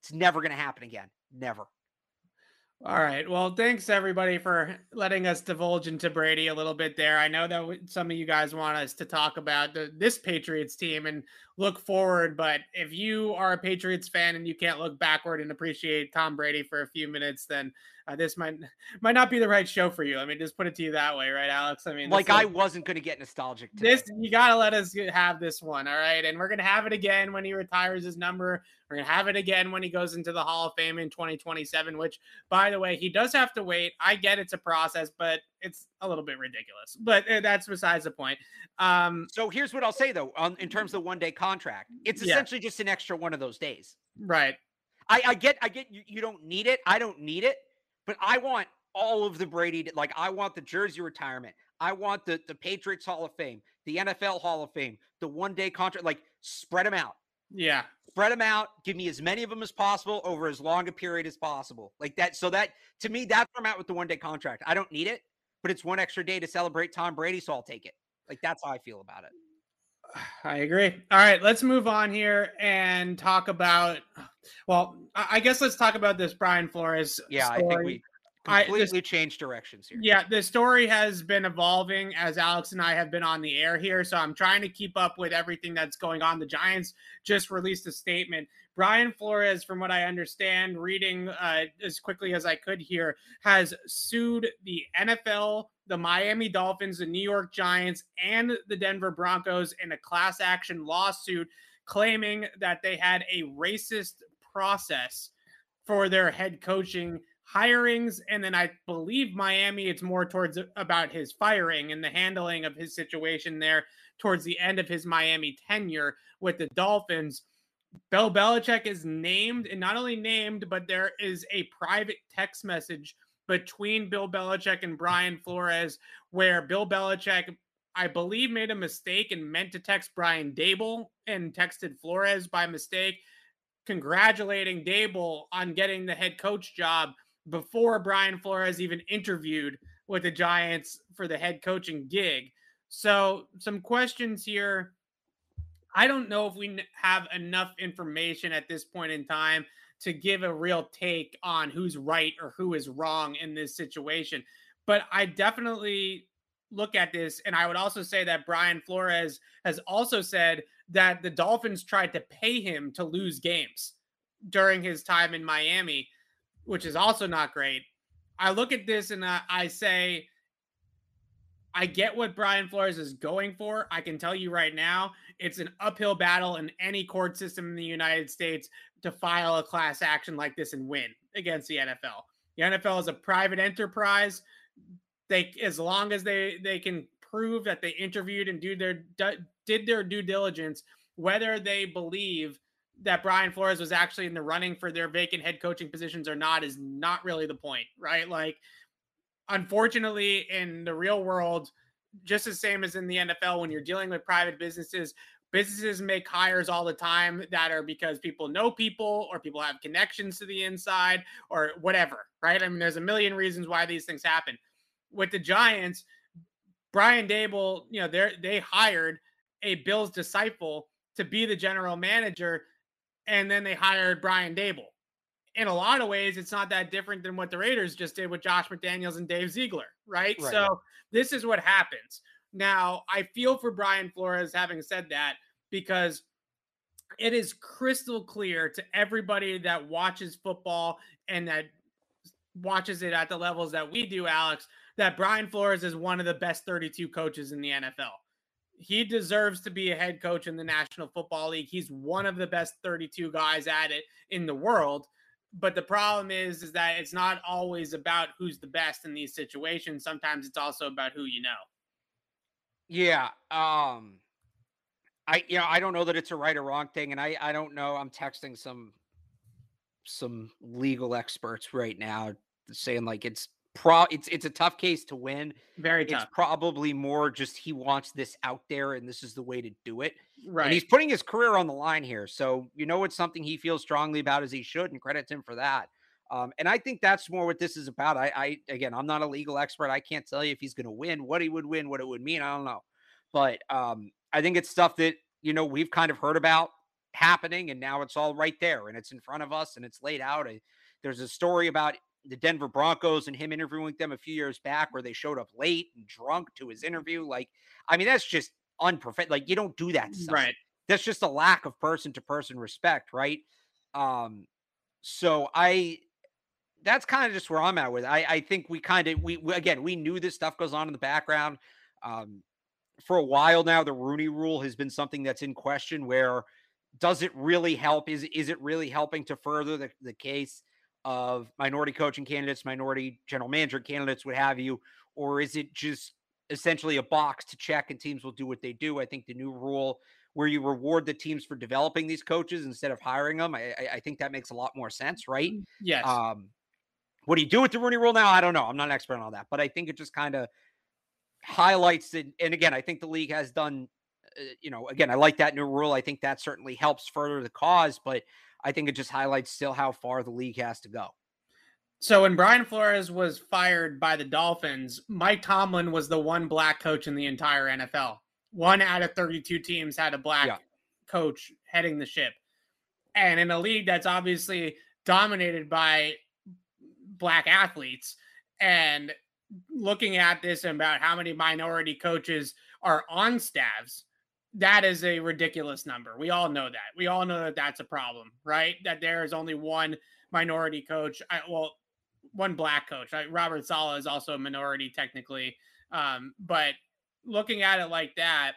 B: it's never going to happen again. Never.
A: All right. Well, thanks everybody for letting us divulge into Brady a little bit there. I know that some of you guys want us to talk about the, this Patriots team and look forward, but if you are a Patriots fan and you can't look backward and appreciate Tom Brady for a few minutes, then uh, this might might not be the right show for you. I mean, just put it to you that way, right, Alex? I mean,
B: like I wasn't going to get nostalgic.
A: Today. This you got to let us have this one, all right? And we're going to have it again when he retires his number. We're going to have it again when he goes into the Hall of Fame in 2027. Which, by the way, he does have to wait. I get it's a process, but it's a little bit ridiculous. But uh, that's besides the point. Um,
B: so here's what I'll say though, on in terms of the one day contract, it's yeah. essentially just an extra one of those days.
A: Right.
B: I, I get, I get you, you don't need it. I don't need it but I want all of the Brady, like I want the jersey retirement. I want the the Patriots Hall of Fame, the NFL Hall of Fame, the one day contract. Like spread them out.
A: Yeah,
B: spread them out. Give me as many of them as possible over as long a period as possible. Like that. So that to me, that's where I'm at with the one day contract. I don't need it, but it's one extra day to celebrate Tom Brady, so I'll take it. Like that's how I feel about it.
A: I agree. All right, let's move on here and talk about. Well, I guess let's talk about this Brian Flores.
B: Yeah, story. I think we completely I, this, changed directions here.
A: Yeah, the story has been evolving as Alex and I have been on the air here, so I'm trying to keep up with everything that's going on. The Giants just released a statement. Brian Flores, from what I understand, reading uh, as quickly as I could here, has sued the NFL the Miami Dolphins, the New York Giants, and the Denver Broncos in a class action lawsuit claiming that they had a racist process for their head coaching hirings and then i believe miami it's more towards about his firing and the handling of his situation there towards the end of his miami tenure with the dolphins. Bill belichick is named and not only named but there is a private text message between Bill Belichick and Brian Flores, where Bill Belichick, I believe, made a mistake and meant to text Brian Daboll and texted Flores by mistake, congratulating Daboll on getting the head coach job before Brian Flores even interviewed with the Giants for the head coaching gig. So, some questions here. I don't know if we have enough information at this point in time to give a real take on who's right or who is wrong in this situation. But I definitely look at this, and I would also say that Brian Flores has also said that the Dolphins tried to pay him to lose games during his time in Miami, which is also not great. I look at this and I say, I get what Brian Flores is going for. I can tell you right now, it's an uphill battle in any court system in the United States to file a class action like this and win against the NFL. The NFL is a private enterprise. They, as long as they they can prove that they interviewed and do their did their due diligence, whether they believe that Brian Flores was actually in the running for their vacant head coaching positions or not is not really the point, right? Like unfortunately, in the real world, just the same as in the NFL, when you're dealing with private businesses, businesses make hires all the time that are because people know people or people have connections to the inside or whatever, right? I mean, there's a million reasons why these things happen. With the Giants, Brian Daboll, you know, they they hired a Bills disciple to be the general manager, and then they hired Brian Daboll. in a lot of ways, it's not that different than what the Raiders just did with Josh McDaniels and Dave Ziegler, right? right? So this is what happens. Now, I feel for Brian Flores having said that because it is crystal clear to everybody that watches football and that watches it at the levels that we do, Alex, that Brian Flores is one of the best 32 coaches in the NFL. He deserves to be a head coach in the National Football League. He's one of the best 32 guys at it in the world. But the problem is is that it's not always about who's the best in these situations. Sometimes it's also about who you know.
B: Yeah um i you know i don't know that it's a right or wrong thing and i i don't know. I'm texting some some legal experts right now saying like it's pro it's it's a tough case to win.
A: Very tough.
B: It's probably more just he wants this out there and this is the way to do it.
A: Right.
B: And he's putting his career on the line here. So you know it's something he feels strongly about as he should, and credit him for that. Um, and I think that's more what this is about. I, I again, I'm not a legal expert. I can't tell you if he's going to win, what he would win, what it would mean. I don't know, but um, I think it's stuff that you know we've kind of heard about happening, and now it's all right there, and it's in front of us, and it's laid out. There's a story about the Denver Broncos and him interviewing them a few years back, where they showed up late and drunk to his interview. Like, I mean, that's just unprofessional. Like, you don't do that, stuff.
A: right?
B: That's just a lack of person to person respect, right? Um, so I that's kind of just where I'm at with. It. I I think we kind of we, we, again we knew this stuff goes on in the background. Um, for a while now, the Rooney Rule has been something that's in question. Where does it really help? Is is it really helping to further the, the case of minority coaching candidates, minority general manager candidates, what have you, or is it just essentially a box to check and teams will do what they do? I think the new rule where you reward the teams for developing these coaches instead of hiring them, I, I think that makes a lot more sense, right? Mm,
A: yes.
B: Um, what do you do with the Rooney Rule now? I don't know. I'm not an expert on all that, but I think it just kind of highlights it. And again, I think the league has done, uh, you know, again, I like that new rule. I think that certainly helps further the cause, but I think it just highlights still how far the league has to go.
A: So when Brian Flores was fired by the Dolphins, Mike Tomlin was the one black coach in the entire NFL. One out of 32 teams had a black yeah. coach heading the ship. And in a league that's obviously dominated by black athletes and looking at this about how many minority coaches are on staffs that is a ridiculous number we all know that we all know that that's a problem right that there is only one minority coach I, well one black coach robert saleh is also a minority technically um, but looking at it like that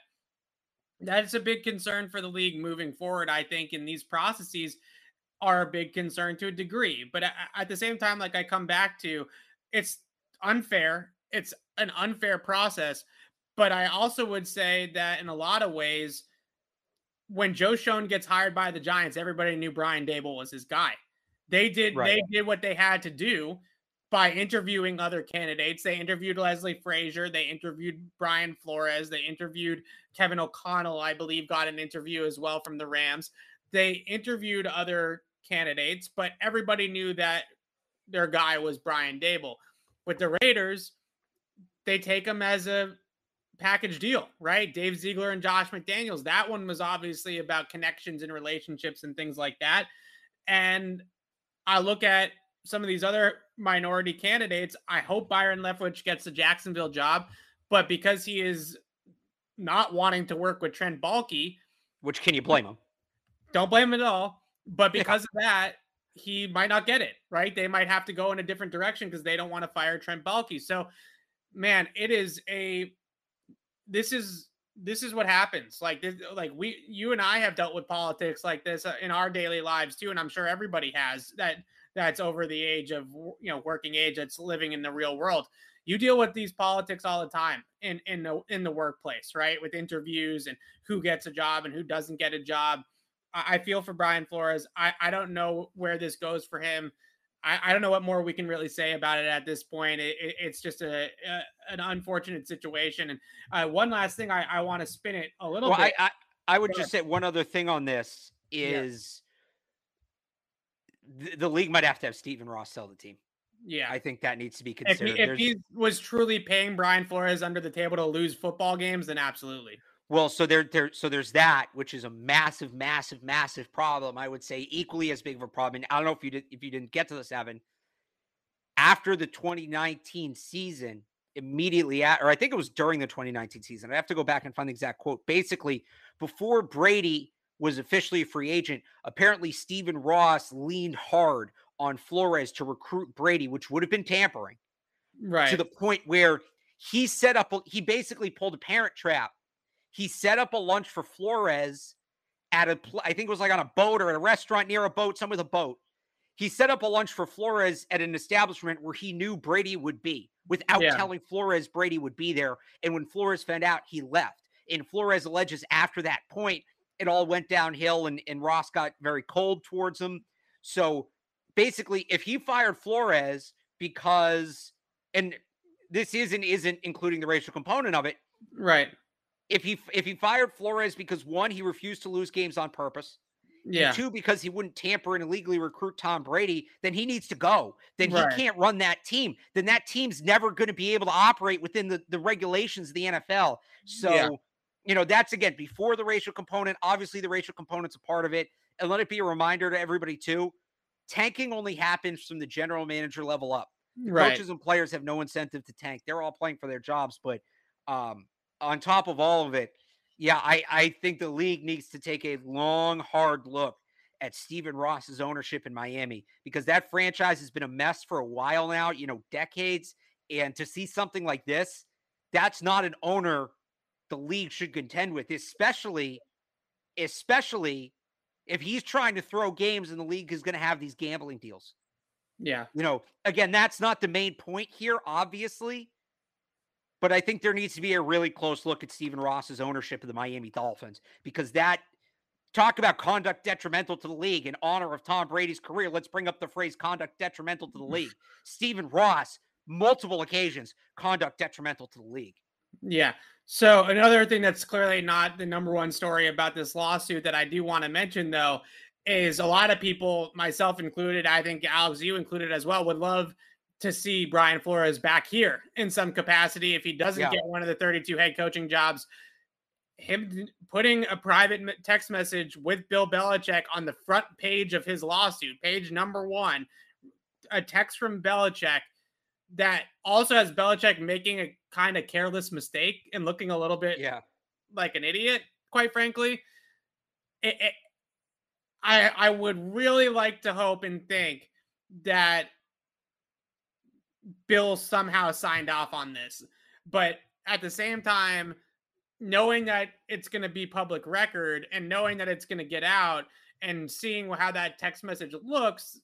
A: that's a big concern for the league moving forward i think in these processes are a big concern to a degree. But at the same time, like I come back to, it's unfair. It's an unfair process. But I also would say that in a lot of ways, when Joe Schoen gets hired by the Giants, everybody knew Brian Daboll was his guy. They did right. they did what they had to do by interviewing other candidates. They interviewed Leslie Frazier, they interviewed Brian Flores, they interviewed Kevin O'Connell, I believe got an interview as well from the Rams they interviewed other candidates, but everybody knew that their guy was Brian Daboll. With the Raiders, they take him as a package deal, right? Dave Ziegler and Josh McDaniels. That one was obviously about connections and relationships and things like that. And I look at some of these other minority candidates. I hope Byron Leftwich gets the Jacksonville job, but because he is not wanting to work with Trent Baalke,
B: which can you blame him?
A: Don't blame him at all. But because of that, he might not get it, right? They might have to go in a different direction because they don't want to fire Trent Baalke. So, man, it is a this is this is what happens. Like this, like we, you and I have dealt with politics like this uh, in our daily lives too, and I'm sure everybody has that. That's over the age of you know working age. That's living in the real world. You deal with these politics all the time in in the in the workplace, right? With interviews and who gets a job and who doesn't get a job. I, feel for Brian Flores. I, I don't know where this goes for him. I, I don't know what more we can really say about it at this point. It, it, it's just a, a, an unfortunate situation. And uh, one last thing, I, I want to spin it a little
B: well,
A: bit.
B: I, I, I would just say one other thing on this is yeah. the, the, league might have to have Stephen Ross sell the team.
A: Yeah,
B: I think that needs to be considered.
A: If he, if he was truly paying Brian Flores under the table to lose football games, then absolutely.
B: Well, so there, there, so there's that, which is a massive, massive, massive problem. I would say equally as big of a problem. And I don't know if you did, if you didn't get to the seven after the 2019 season, immediately at, or I think it was during the 2019 season. I have to go back and find the exact quote. Basically, before Brady was officially a free agent, apparently Stephen Ross leaned hard on Flores to recruit Brady, which would have been tampering,
A: right?
B: To the point where he set up, he basically pulled a parent trap he set up a lunch for Flores at a, I think it was like on a boat or at a restaurant near a boat, some with a boat. He set up a lunch for Flores at an establishment where he knew Brady would be without yeah. telling Flores Brady would be there. And when Flores found out, he left. And Flores alleges after that point, it all went downhill and, and Ross got very cold towards him. So basically, if he fired Flores because, and this isn't isn't including the racial component of it,
A: right?
B: If he if he fired Flores because one, he refused to lose games on purpose,
A: Yeah.
B: And two, because he wouldn't tamper and illegally recruit Tom Brady, then he needs to go. Then
A: Right.
B: he can't run that team. Then that team's never going to be able to operate within the, the regulations of the NFL. So,
A: Yeah.
B: you know, that's again before the racial component. Obviously, the racial component's a part of it. And let it be a reminder to everybody, too. Tanking only happens from the general manager level up
A: Right.
B: coaches and players have no incentive to tank. They're all playing for their jobs. But um, on top of all of it, yeah, I, I think the league needs to take a long, hard look at Stephen Ross's ownership in Miami because that franchise has been a mess for a while now, you know, decades. And to see something like this, that's not an owner the league should contend with, especially, especially if he's trying to throw games and the league is going to have these gambling deals
A: Yeah.
B: you know, again, that's not the main point here, obviously. But I think there needs to be a really close look at Stephen Ross's ownership of the Miami Dolphins because that talk about conduct detrimental to the league in honor of Tom Brady's career. Let's bring up the phrase conduct detrimental to the mm. league. Stephen Ross, multiple occasions, conduct detrimental to the league.
A: Yeah. So another thing that's clearly not the number one story about this lawsuit that I do want to mention though is a lot of people, myself included, I think Alex, you included as well, would love to see Brian Flores back here in some capacity if he doesn't
B: Yeah.
A: get one of the 32 head coaching jobs. Him putting a private text message with Bill Belichick on the front page of his lawsuit, page number one, a text from Belichick that also has Belichick making a kind of careless mistake and looking a little bit
B: Yeah.
A: like an idiot, quite frankly. It, it, I I would really like to hope and think that Bill somehow signed off on this, but at the same time, knowing that it's going to be public record and knowing that it's going to get out and seeing how that text message looks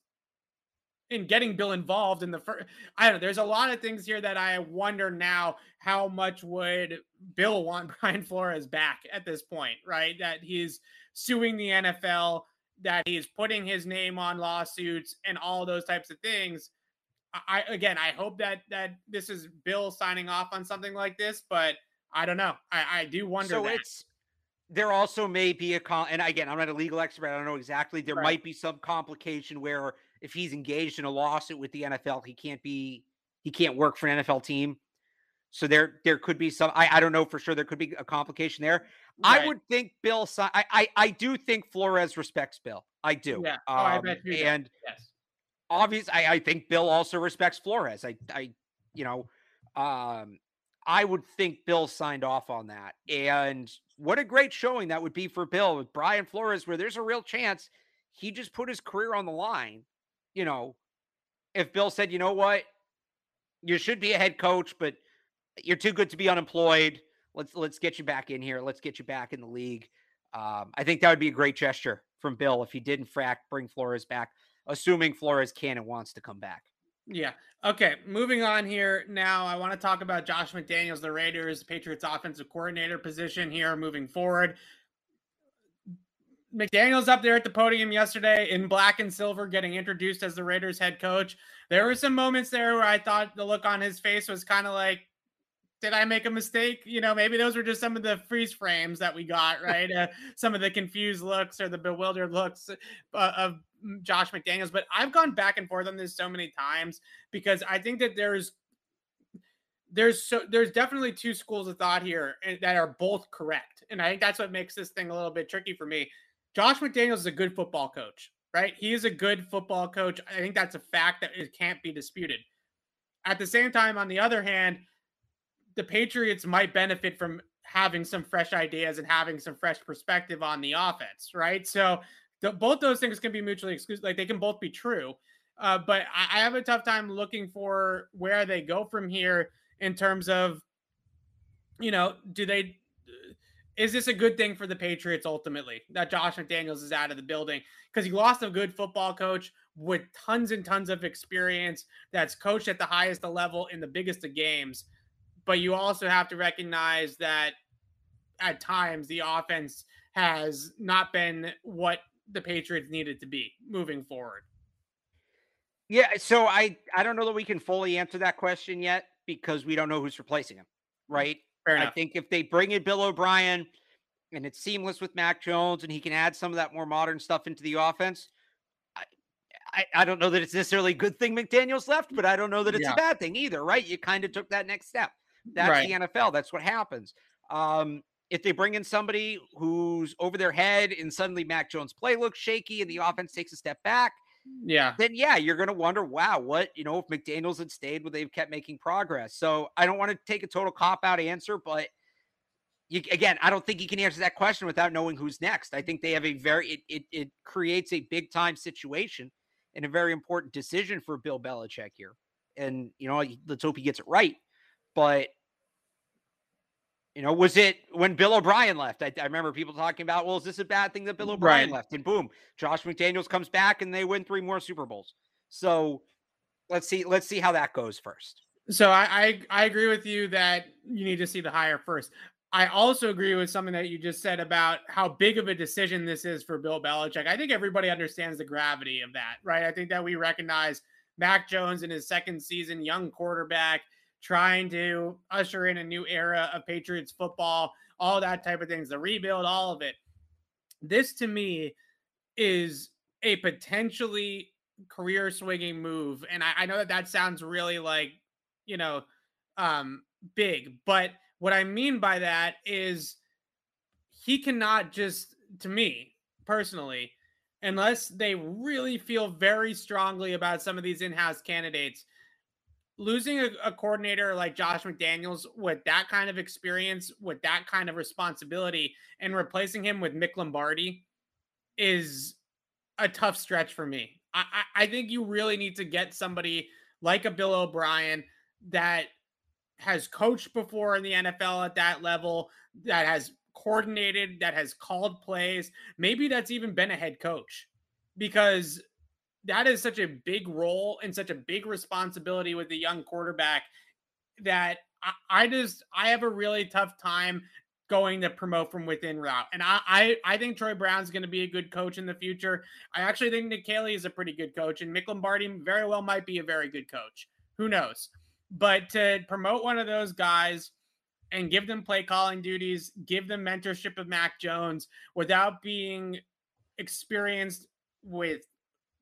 A: and getting Bill involved in the first, I don't know. There's a lot of things here that I wonder now how much would Bill want Brian Flores back at this point, right? That he's suing the NFL, that he's putting his name on lawsuits and all those types of things. I again, I hope that that this is Bill signing off on something like this, but I don't know. I, I do wonder.
B: So
A: that.
B: it's there also may be a con and again, I'm not a legal expert. I don't know exactly. There
A: Right.
B: might be some complication where if he's engaged in a lawsuit with the NFL, he can't be he can't work for an NFL team. So there there could be some I, I don't know for sure there could be a complication there. I would think Bill I, I I do think Flores respects Bill. I do.
A: Yeah. Oh, I
B: Um,
A: bet you do.
B: and
A: yes.
B: Obvious I, I think Bill also respects Flores. I I you know um I would think Bill signed off on that. And what a great showing that would be for Bill with Brian Flores, where there's a real chance he just put his career on the line. You know, if Bill said, you know what, you should be a head coach, but you're too good to be unemployed. Let's let's get you back in here. Let's get you back in the league. Um, I think that would be a great gesture from Bill if he did in fact bring Flores back, assuming Flores can and wants to come back.
A: Yeah. Okay. Moving on here. Now, I want to talk about Josh McDaniels, the Raiders, Patriots offensive coordinator position here moving forward. McDaniels up there at the podium yesterday in black and silver, getting introduced as the Raiders head coach. There were some moments there where I thought the look on his face was kind of like, did I make a mistake? You know, maybe those were just some of the freeze frames that we got, right? uh, some of the confused looks or the bewildered looks uh, of Josh McDaniels. But I've gone back and forth on this so many times because I think that there's there's so there's definitely two schools of thought here eh, that are both correct, and I think that's what makes this thing a little bit tricky for me. Josh McDaniels is a good football coach, right? He is a good football coach. I think that's a fact that it can't be disputed. At the same time, on the other hand, the Patriots might benefit from having some fresh ideas and having some fresh perspective on the offense, right? So both those things can be mutually exclusive. Like they can both be true. Uh, but I, I have a tough time looking for where they go from here in terms of, you know, do they, is this a good thing for the Patriots ultimately that Josh McDaniels is out of the building? Because he lost a good football coach with tons and tons of experience that's coached at the highest level in the biggest of games. But you also have to recognize that at times the offense has not been what the Patriots needed to be moving forward.
B: Yeah, so I I don't know that we can fully answer that question yet because we don't know who's replacing him, right?
A: Fair
B: I think if they bring in Bill O'Brien, and it's seamless with Mac Jones and he can add some of that more modern stuff into the offense, I, I, I don't know that it's necessarily a good thing McDaniels left, but I don't know that it's
A: Yeah.
B: a bad thing either, right? You kind of took that next step. That's
A: Right.
B: the NFL. That's what happens. Um, if they bring in somebody who's over their head and suddenly Mac Jones' play looks shaky and the mm-hmm. offense takes a step back,
A: Yeah.
B: then yeah, you're going to wonder, wow, what, you know, if McDaniels had stayed, would they have kept making progress? So I don't want to take a total cop out answer, but you, again, I don't think you can answer that question without knowing who's next. I think they have a very, it, it, it creates a big time situation and a very important decision for Bill Belichick here. And, you know, let's hope he gets it right. But, you know, was it when Bill O'Brien left? I, I remember people talking about, well, is this a bad thing that Bill O'Brien
A: Right.
B: left? And boom, Josh McDaniels comes back and they win three more Super Bowls. So let's see, let's see how that goes first.
A: So I, I I agree with you that you need to see the hire first. I also agree with something that you just said about how big of a decision this is for Bill Belichick. I think everybody understands the gravity of that, right? I think that we recognize Mac Jones in his second season, young quarterback, trying to usher in a new era of Patriots football, all that type of things, the rebuild, all of it. This to me is a potentially career swinging move. And I, I know that that sounds really like, you know, um, big, but what I mean by that is he cannot just, to me personally, unless they really feel very strongly about some of these in house candidates, losing a, a coordinator like Josh McDaniels with that kind of experience, with that kind of responsibility, and replacing him with Mick Lombardi is a tough stretch for me. I, I, I think you really need to get somebody like a Bill O'Brien that has coached before in the NFL at that level, that has coordinated, that has called plays. Maybe that's even been a head coach because that is such a big role and such a big responsibility with the young quarterback that I, I just I have a really tough time going the promote from within route. And I I, I think Troy Brown's going to be a good coach in the future. I actually think Nick Caley is a pretty good coach, and Mick Lombardi very well might be a very good coach. Who knows? But to promote one of those guys and give them play calling duties, give them mentorship of Mac Jones without being experienced with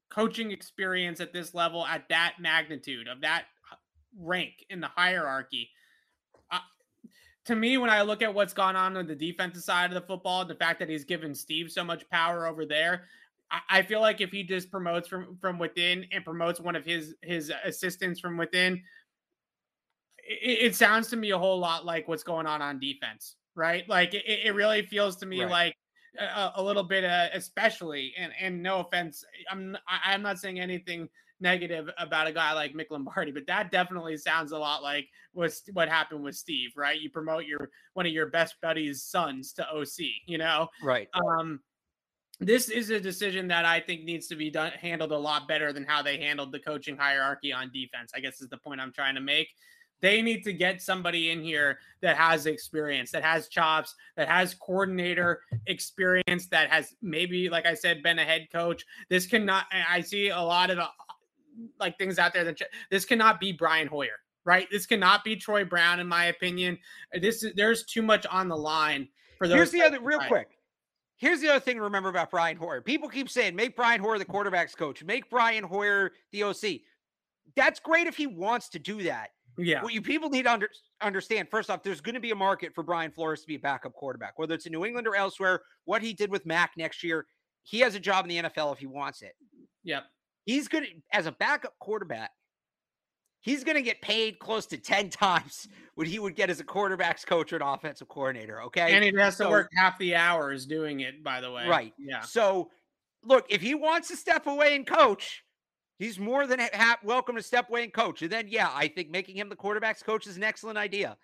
A: coaching experience at this level, at that magnitude, of that rank in the hierarchy. Uh, to me, when I look at what's gone on on the defensive side of the football, the fact that he's given Steve so much power over there, I, I feel like if he just promotes from from within and promotes one of his his assistants from within, it, it sounds to me a whole lot like what's going on on defense, right? Like it, it really feels to me
B: Right.
A: like a, a little bit, uh, especially, and and no offense, I'm I'm not saying anything negative about a guy like Mick Lombardi, but that definitely sounds a lot like was what happened with Steve, right? You promote your one of your best buddies' sons to OC, you know.
B: Right.
A: Um, this is a decision that I think needs to be done handled a lot better than how they handled the coaching hierarchy on defense. I guess is the point I'm trying to make. They need to get somebody in here that has experience, that has chops, that has coordinator experience, that has maybe, like I said, been a head coach. This cannot. I see a lot of uh, like things out there that this cannot be Brian Hoyer, right? This cannot be Troy Brown, in my opinion. This is there's too much on the line for those.
B: Here's the other, real quick. Here's the other thing to remember about Brian Hoyer. People keep saying, make Brian Hoyer the quarterback's coach, make Brian Hoyer the OC. That's great if he wants to do that.
A: Yeah.
B: What you people need to under, understand first off, there's going to be a market for Brian Flores to be a backup quarterback, whether it's in New England or elsewhere. What he did with Mac next year, he has a job in the NFL if he wants it.
A: Yep.
B: He's going to, as a backup quarterback, he's going to get paid close to 10 times what he would get as a quarterback's coach or an offensive coordinator. Okay.
A: And he has to work half the hours doing it, by the way.
B: Right.
A: Yeah.
B: So, look, if he wants to step away and coach, he's more than ha- welcome to step away and coach. And then, yeah, I think making him the quarterback's coach is an excellent idea.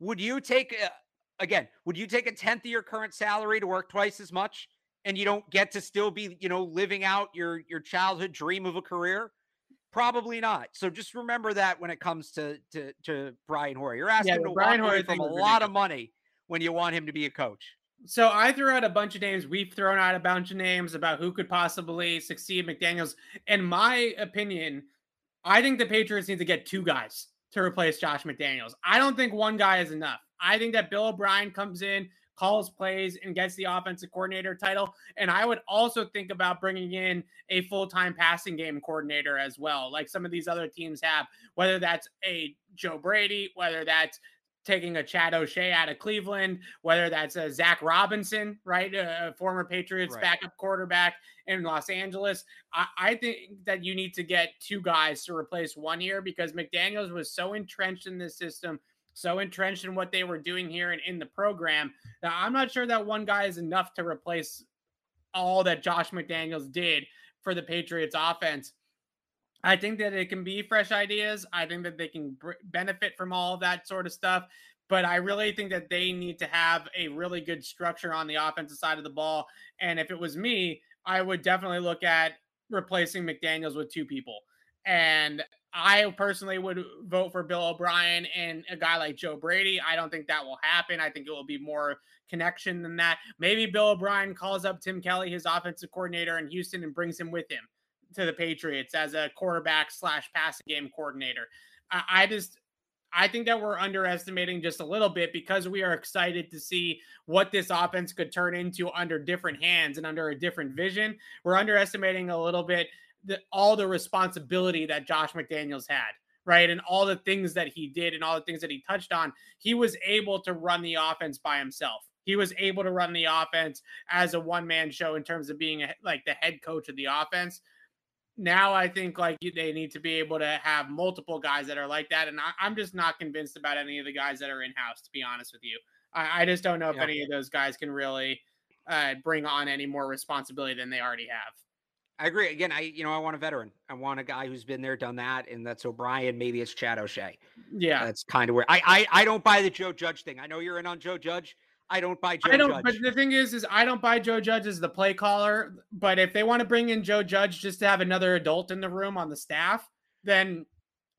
B: Would you take, a, again, would you take a tenth of your current salary to work twice as much, and you don't get to still be, you know, living out your your childhood dream of a career? Probably not. So just remember that when it comes to to to Brian Hoyer, you're asking him
A: the
B: to
A: Brian
B: walk
A: Hoyer
B: from a lot of money when you want him to be a coach.
A: So I threw out a bunch of names. We've thrown out a bunch of names about who could possibly succeed McDaniels. In my opinion, I think the Patriots need to get two guys to replace Josh McDaniels. I don't think one guy is enough. I think that Bill O'Brien comes in, calls plays, and gets the offensive coordinator title. And I would also think about bringing in a full time passing game coordinator as well, like some of these other teams have, whether that's a Joe Brady, whether that's taking a Chad O'Shea out of Cleveland, whether that's a Zac Robinson, right, a former Patriots right. backup quarterback in Los Angeles. I, I, think that you need to get two guys to replace one here because McDaniels was so entrenched in this system, so entrenched in what they were doing here and in the program Now, I'm not sure that one guy is enough to replace all that Josh McDaniels did for the Patriots offense. I think that it can be fresh ideas. I think that they can benefit from all that sort of stuff. But I really think that they need to have a really good structure on the offensive side of the ball. And if it was me, I would definitely look at replacing McDaniels with two people. And I personally would vote for Bill O'Brien and a guy like Joe Brady. I don't think that will happen. I think it will be more connection than that. Maybe Bill O'Brien calls up Tim Kelly, his offensive coordinator in Houston, and brings him with him to the Patriots as a quarterback slash passing game coordinator. I, I just I think that we're underestimating just a little bit because we are excited to see what this offense could turn into under different hands and under a different vision. We're underestimating a little bit the, all the responsibility that Josh McDaniels had, right? And all the things that he did and all the things that he touched on. He was able to run the offense by himself. He was able to run the offense as a one man show in terms of being a, like the head coach of the offense now I think like they need to be able to have multiple guys that are like that. And I, am just not convinced about any of the guys that are in house, to be honest with you. I, I just don't know if yeah. any of those guys can really uh, bring on any more responsibility than they already have.
B: I agree. Again, I you know I want a veteran. I want a guy who's been there, done that, and that's O'Brien. Maybe it's Chad O'Shea.
A: Yeah,
B: that's kind of where I, I I don't buy the Joe Judge thing. I know you're in on Joe Judge. I don't buy Joe I don't, Judge.
A: But the thing is, is I don't buy Joe Judge as the play caller. But if they want to bring in Joe Judge just to have another adult in the room on the staff, then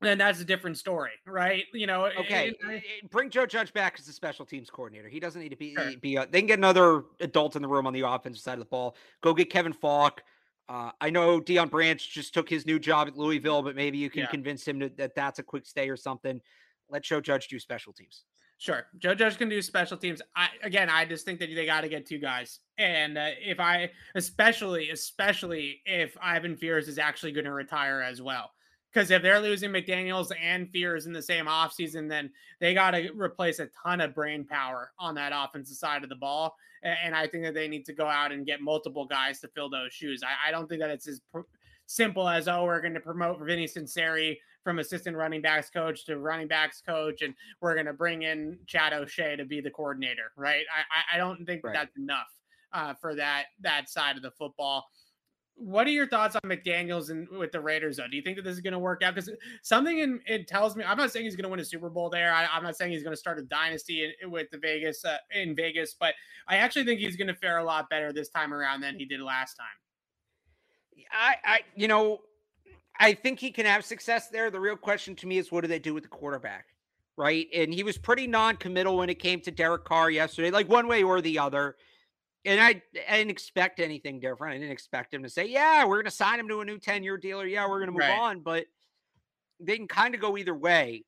A: then that's a different story, right? You know.
B: Okay, it, it, bring Joe Judge back as the special teams coordinator. He doesn't need to be sure. be. A, they can get another adult in the room on the offensive side of the ball. Go get Kevin Falk. Uh, I know Deion Branch just took his new job at Louisville, but maybe you can yeah. convince him to, that that's a quick stay or something. Let Joe Judge do special teams.
A: Sure, Joe Judge can do special teams. I again, I just think that they got to get two guys, and uh, if I, especially, especially if Ivan Fears is actually going to retire as well, because if they're losing McDaniel's and Fears in the same offseason, then they got to replace a ton of brain power on that offensive side of the ball, and I think that they need to go out and get multiple guys to fill those shoes. I, I don't think that it's as pr- simple as oh, we're going to promote Vinny Sunseri from assistant running backs coach to running backs coach, and we're going to bring in Chad O'Shea to be the coordinator, right? I, I don't think right. that's enough uh, for that that side of the football. What are your thoughts on McDaniel's and with the Raiders though? Do you think that this is going to work out? Because something in it tells me I'm not saying he's going to win a Super Bowl there. I, am not saying he's going to start a dynasty in, with the Vegas uh, in Vegas, but I actually think he's going to fare a lot better this time around than he did last time.
B: I, I, you know, I think he can have success there. The real question to me is what do they do with the quarterback? Right. And he was pretty non committal when it came to Derek Carr yesterday, like one way or the other. And I, I didn't expect anything different. I didn't expect him to say, yeah, we're going to sign him to a new 10 year deal or yeah, we're going to move right. on. But they can kind of go either way.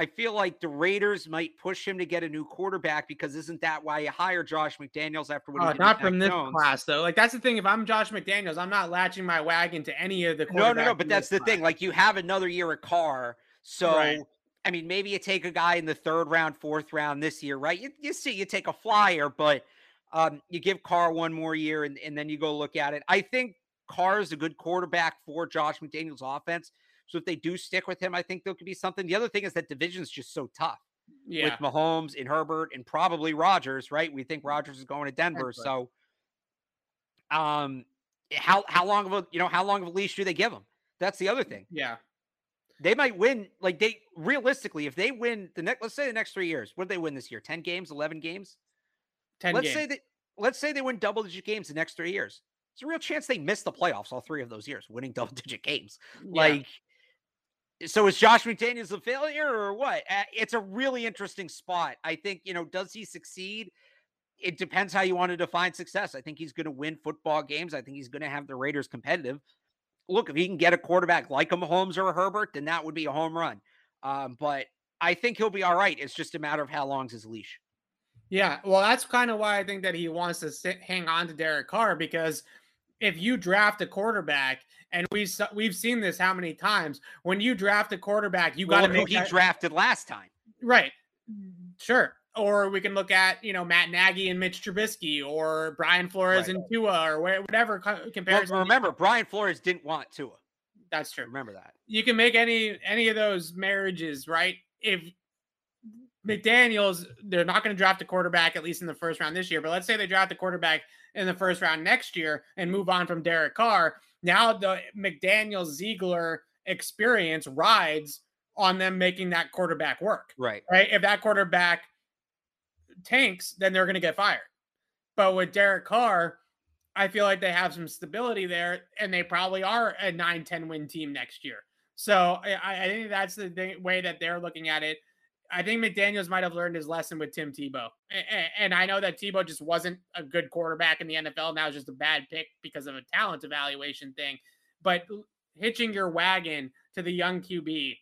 B: I feel like the Raiders might push him to get a new quarterback because isn't that why you hire Josh McDaniels after what?
A: Oh, not from this Jones? class though. Like that's the thing. If I'm Josh McDaniels, I'm not latching my wagon to any of the.
B: No, no, no. But that's the class. thing. Like you have another year at Carr, so right. I mean, maybe you take a guy in the third round, fourth round this year, right? You, you see, you take a flyer, but um, you give Carr one more year, and, and then you go look at it. I think Carr is a good quarterback for Josh McDaniels' offense. So if they do stick with him, I think there could be something. The other thing is that division's just so tough. Yeah. With Mahomes and Herbert and probably Rodgers, right? We think Rodgers is going to Denver. So um how how long of a you know how long of a leash do they give him? That's the other thing.
A: Yeah.
B: They might win like they realistically, if they win the next let's say the next three years, what did they win this year? 10 games, 11 games?
A: 10
B: let's
A: games.
B: say that let's say they win double digit games the next three years. There's a real chance they miss the playoffs all three of those years, winning double digit games. Yeah. Like so is Josh McDaniels a failure or what? It's a really interesting spot. I think, you know, does he succeed? It depends how you want to define success. I think he's going to win football games. I think he's going to have the Raiders competitive. Look, if he can get a quarterback like a Mahomes or a Herbert, then that would be a home run. Um, but I think he'll be all right. It's just a matter of how long's his leash.
A: Yeah, well, that's kind of why I think that he wants to sit, hang on to Derek Carr because if you draft a quarterback, and we've we've seen this how many times, when you draft a quarterback, you got to make
B: who he that, drafted last time,
A: right? Sure. Or we can look at you know Matt Nagy and Mitch Trubisky, or Brian Flores right. and Tua, or whatever comparison.
B: Well, remember, Brian Flores didn't want Tua.
A: That's true.
B: Remember that.
A: You can make any any of those marriages, right? If McDaniels, they're not going to draft a quarterback at least in the first round this year. But let's say they draft a quarterback in the first round next year and move on from Derek Carr. Now the McDaniel Ziegler experience rides on them making that quarterback work.
B: Right.
A: Right. If that quarterback tanks, then they're going to get fired. But with Derek Carr, I feel like they have some stability there, and they probably are a 9 10 win team next year. So I, I think that's the way that they're looking at it. I think McDaniels might have learned his lesson with Tim Tebow. And I know that Tebow just wasn't a good quarterback in the NFL. Now it's just a bad pick because of a talent evaluation thing. But hitching your wagon to the young QB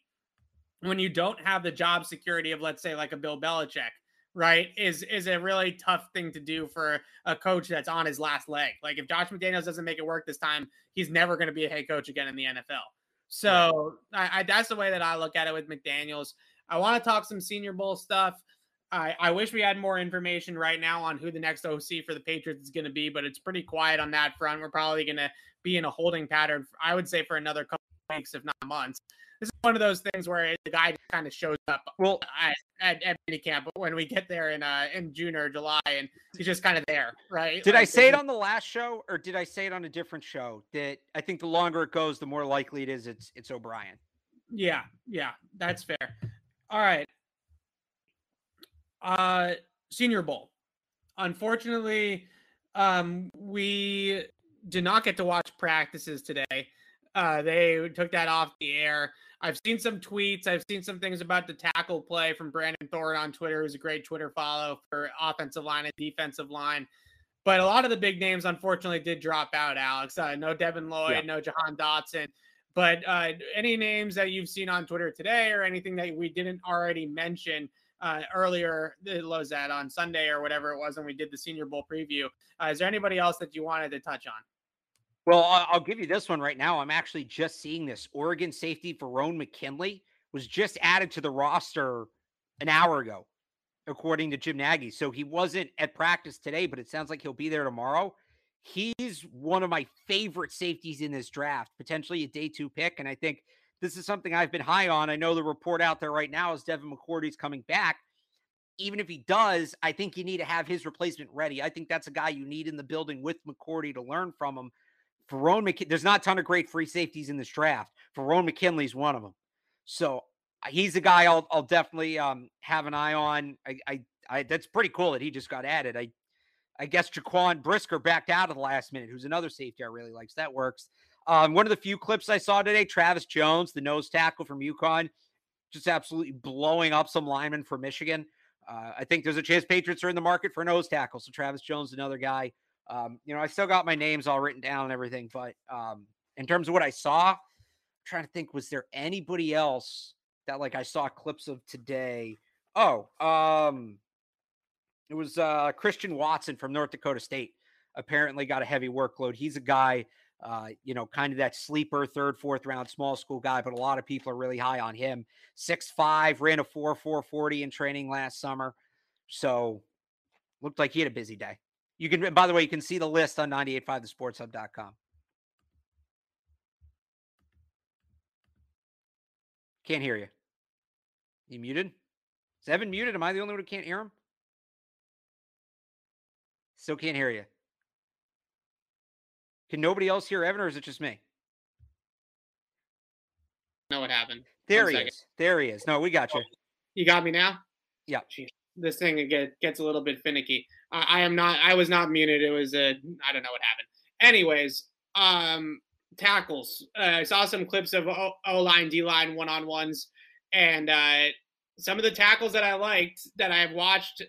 A: when you don't have the job security of, let's say, like a Bill Belichick, right, is is a really tough thing to do for a coach that's on his last leg. Like if Josh McDaniels doesn't make it work this time, he's never going to be a head coach again in the NFL. So I, I, that's the way that I look at it with McDaniels. I want to talk some Senior Bowl stuff. I, I wish we had more information right now on who the next OC for the Patriots is going to be, but it's pretty quiet on that front. We're probably going to be in a holding pattern, I would say, for another couple weeks, if not months. This is one of those things where the guy just kind of shows up well at, at, at minicamp when we get there in uh in June or July, and he's just kind of there, right?
B: Did like, I say it on the last show, or did I say it on a different show? That I think the longer it goes, the more likely it is it's it's O'Brien.
A: Yeah, yeah, that's fair. All right. Uh Senior Bowl. Unfortunately, um we did not get to watch practices today. Uh they took that off the air. I've seen some tweets. I've seen some things about the tackle play from Brandon Thorn on Twitter, who's a great Twitter follow for offensive line and defensive line. But a lot of the big names, unfortunately, did drop out, Alex. Uh, no Devin Lloyd, yeah. no Jahan Dotson. But uh, any names that you've seen on Twitter today or anything that we didn't already mention uh, earlier, that on Sunday or whatever it was when we did the Senior Bowl preview? Uh, is there anybody else that you wanted to touch on?
B: Well, I'll give you this one right now. I'm actually just seeing this. Oregon safety Verone McKinley was just added to the roster an hour ago, according to Jim Nagy. So he wasn't at practice today, but it sounds like he'll be there tomorrow. He's one of my favorite safeties in this draft, potentially a day two pick. And I think this is something I've been high on. I know the report out there right now is Devin McCourty's coming back. Even if he does, I think you need to have his replacement ready. I think that's a guy you need in the building with McCourty to learn from him. Verone McKinley, there's not a ton of great free safeties in this draft. Verone McKinley's one of them. So he's a guy I'll, I'll definitely um, have an eye on. I, I, I, that's pretty cool that he just got added. I I guess Jaquan Brisker backed out of the last minute, who's another safety I really likes. That works. Um, one of the few clips I saw today, Travis Jones, the nose tackle from UConn, just absolutely blowing up some linemen for Michigan. Uh, I think there's a chance Patriots are in the market for nose tackle. So Travis Jones, another guy. Um, you know, I still got my names all written down and everything, but um, in terms of what I saw, I'm trying to think, was there anybody else that like I saw clips of today? Oh, um, it was uh, Christian Watson from North Dakota State. Apparently, got a heavy workload. He's a guy, uh, you know, kind of that sleeper third, fourth round small school guy, but a lot of people are really high on him. Six five, ran a four four forty in training last summer, so looked like he had a busy day. You can, by the way, you can see the list on 985thesportshub.com. Can't hear you. You muted? Is Evan muted? Am I the only one who can't hear him? Still can't hear you. Can nobody else hear Evan, or is it just me?
A: Know what happened?
B: There One he second. is. There he is. No, we got you.
A: You got me now.
B: Yeah.
A: This thing get, gets a little bit finicky. I, I am not. I was not muted. It was a. I don't know what happened. Anyways, um, tackles. Uh, I saw some clips of O line, D line, one on ones, and uh, some of the tackles that I liked that I've watched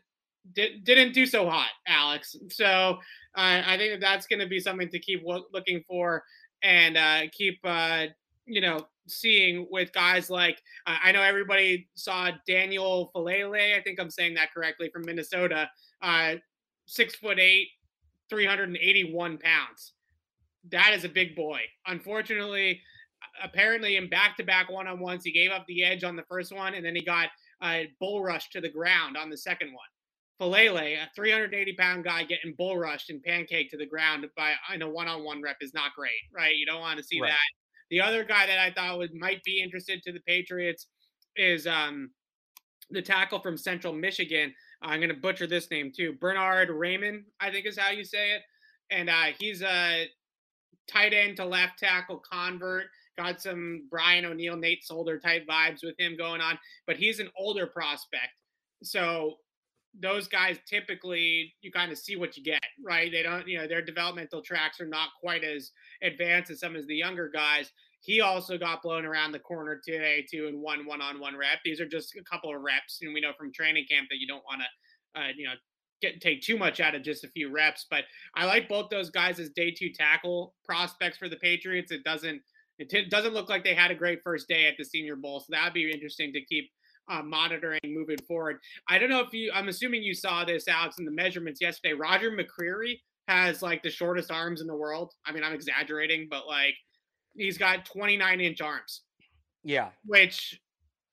A: did, didn't do so hot, Alex. So uh, I think that that's going to be something to keep looking for and uh, keep uh, you know seeing with guys like uh, I know everybody saw Daniel Faalele. I think I'm saying that correctly from Minnesota. Uh, six foot eight, 381 pounds. That is a big boy. Unfortunately, apparently in back-to-back one-on-ones, he gave up the edge on the first one, and then he got a bull rush to the ground on the second one. Faalele, a 380 pound guy getting bull rushed and pancaked to the ground by in a one on one rep is not great, right? You don't want to see right. that. The other guy that I thought would might be interested to the Patriots is um, the tackle from Central Michigan. I'm going to butcher this name too. Bernhard Raimann, I think is how you say it. And uh, he's a tight end to left tackle convert. Got some Brian O'Neill, Nate Solder type vibes with him going on, but he's an older prospect. So those guys typically you kind of see what you get, right? They don't, you know, their developmental tracks are not quite as advanced as some of the younger guys. He also got blown around the corner today too in one one-on-one rep. These are just a couple of reps, and we know from training camp that you don't want to, uh, you know, get take too much out of just a few reps. But I like both those guys as day two tackle prospects for the Patriots. It doesn't it t- doesn't look like they had a great first day at the Senior Bowl, so that'd be interesting to keep uh, monitoring moving forward. I don't know if you, I'm assuming you saw this, Alex, in the measurements yesterday. Roger McCreary has like the shortest arms in the world. I mean, I'm exaggerating, but like he's got 29 inch arms.
B: Yeah.
A: Which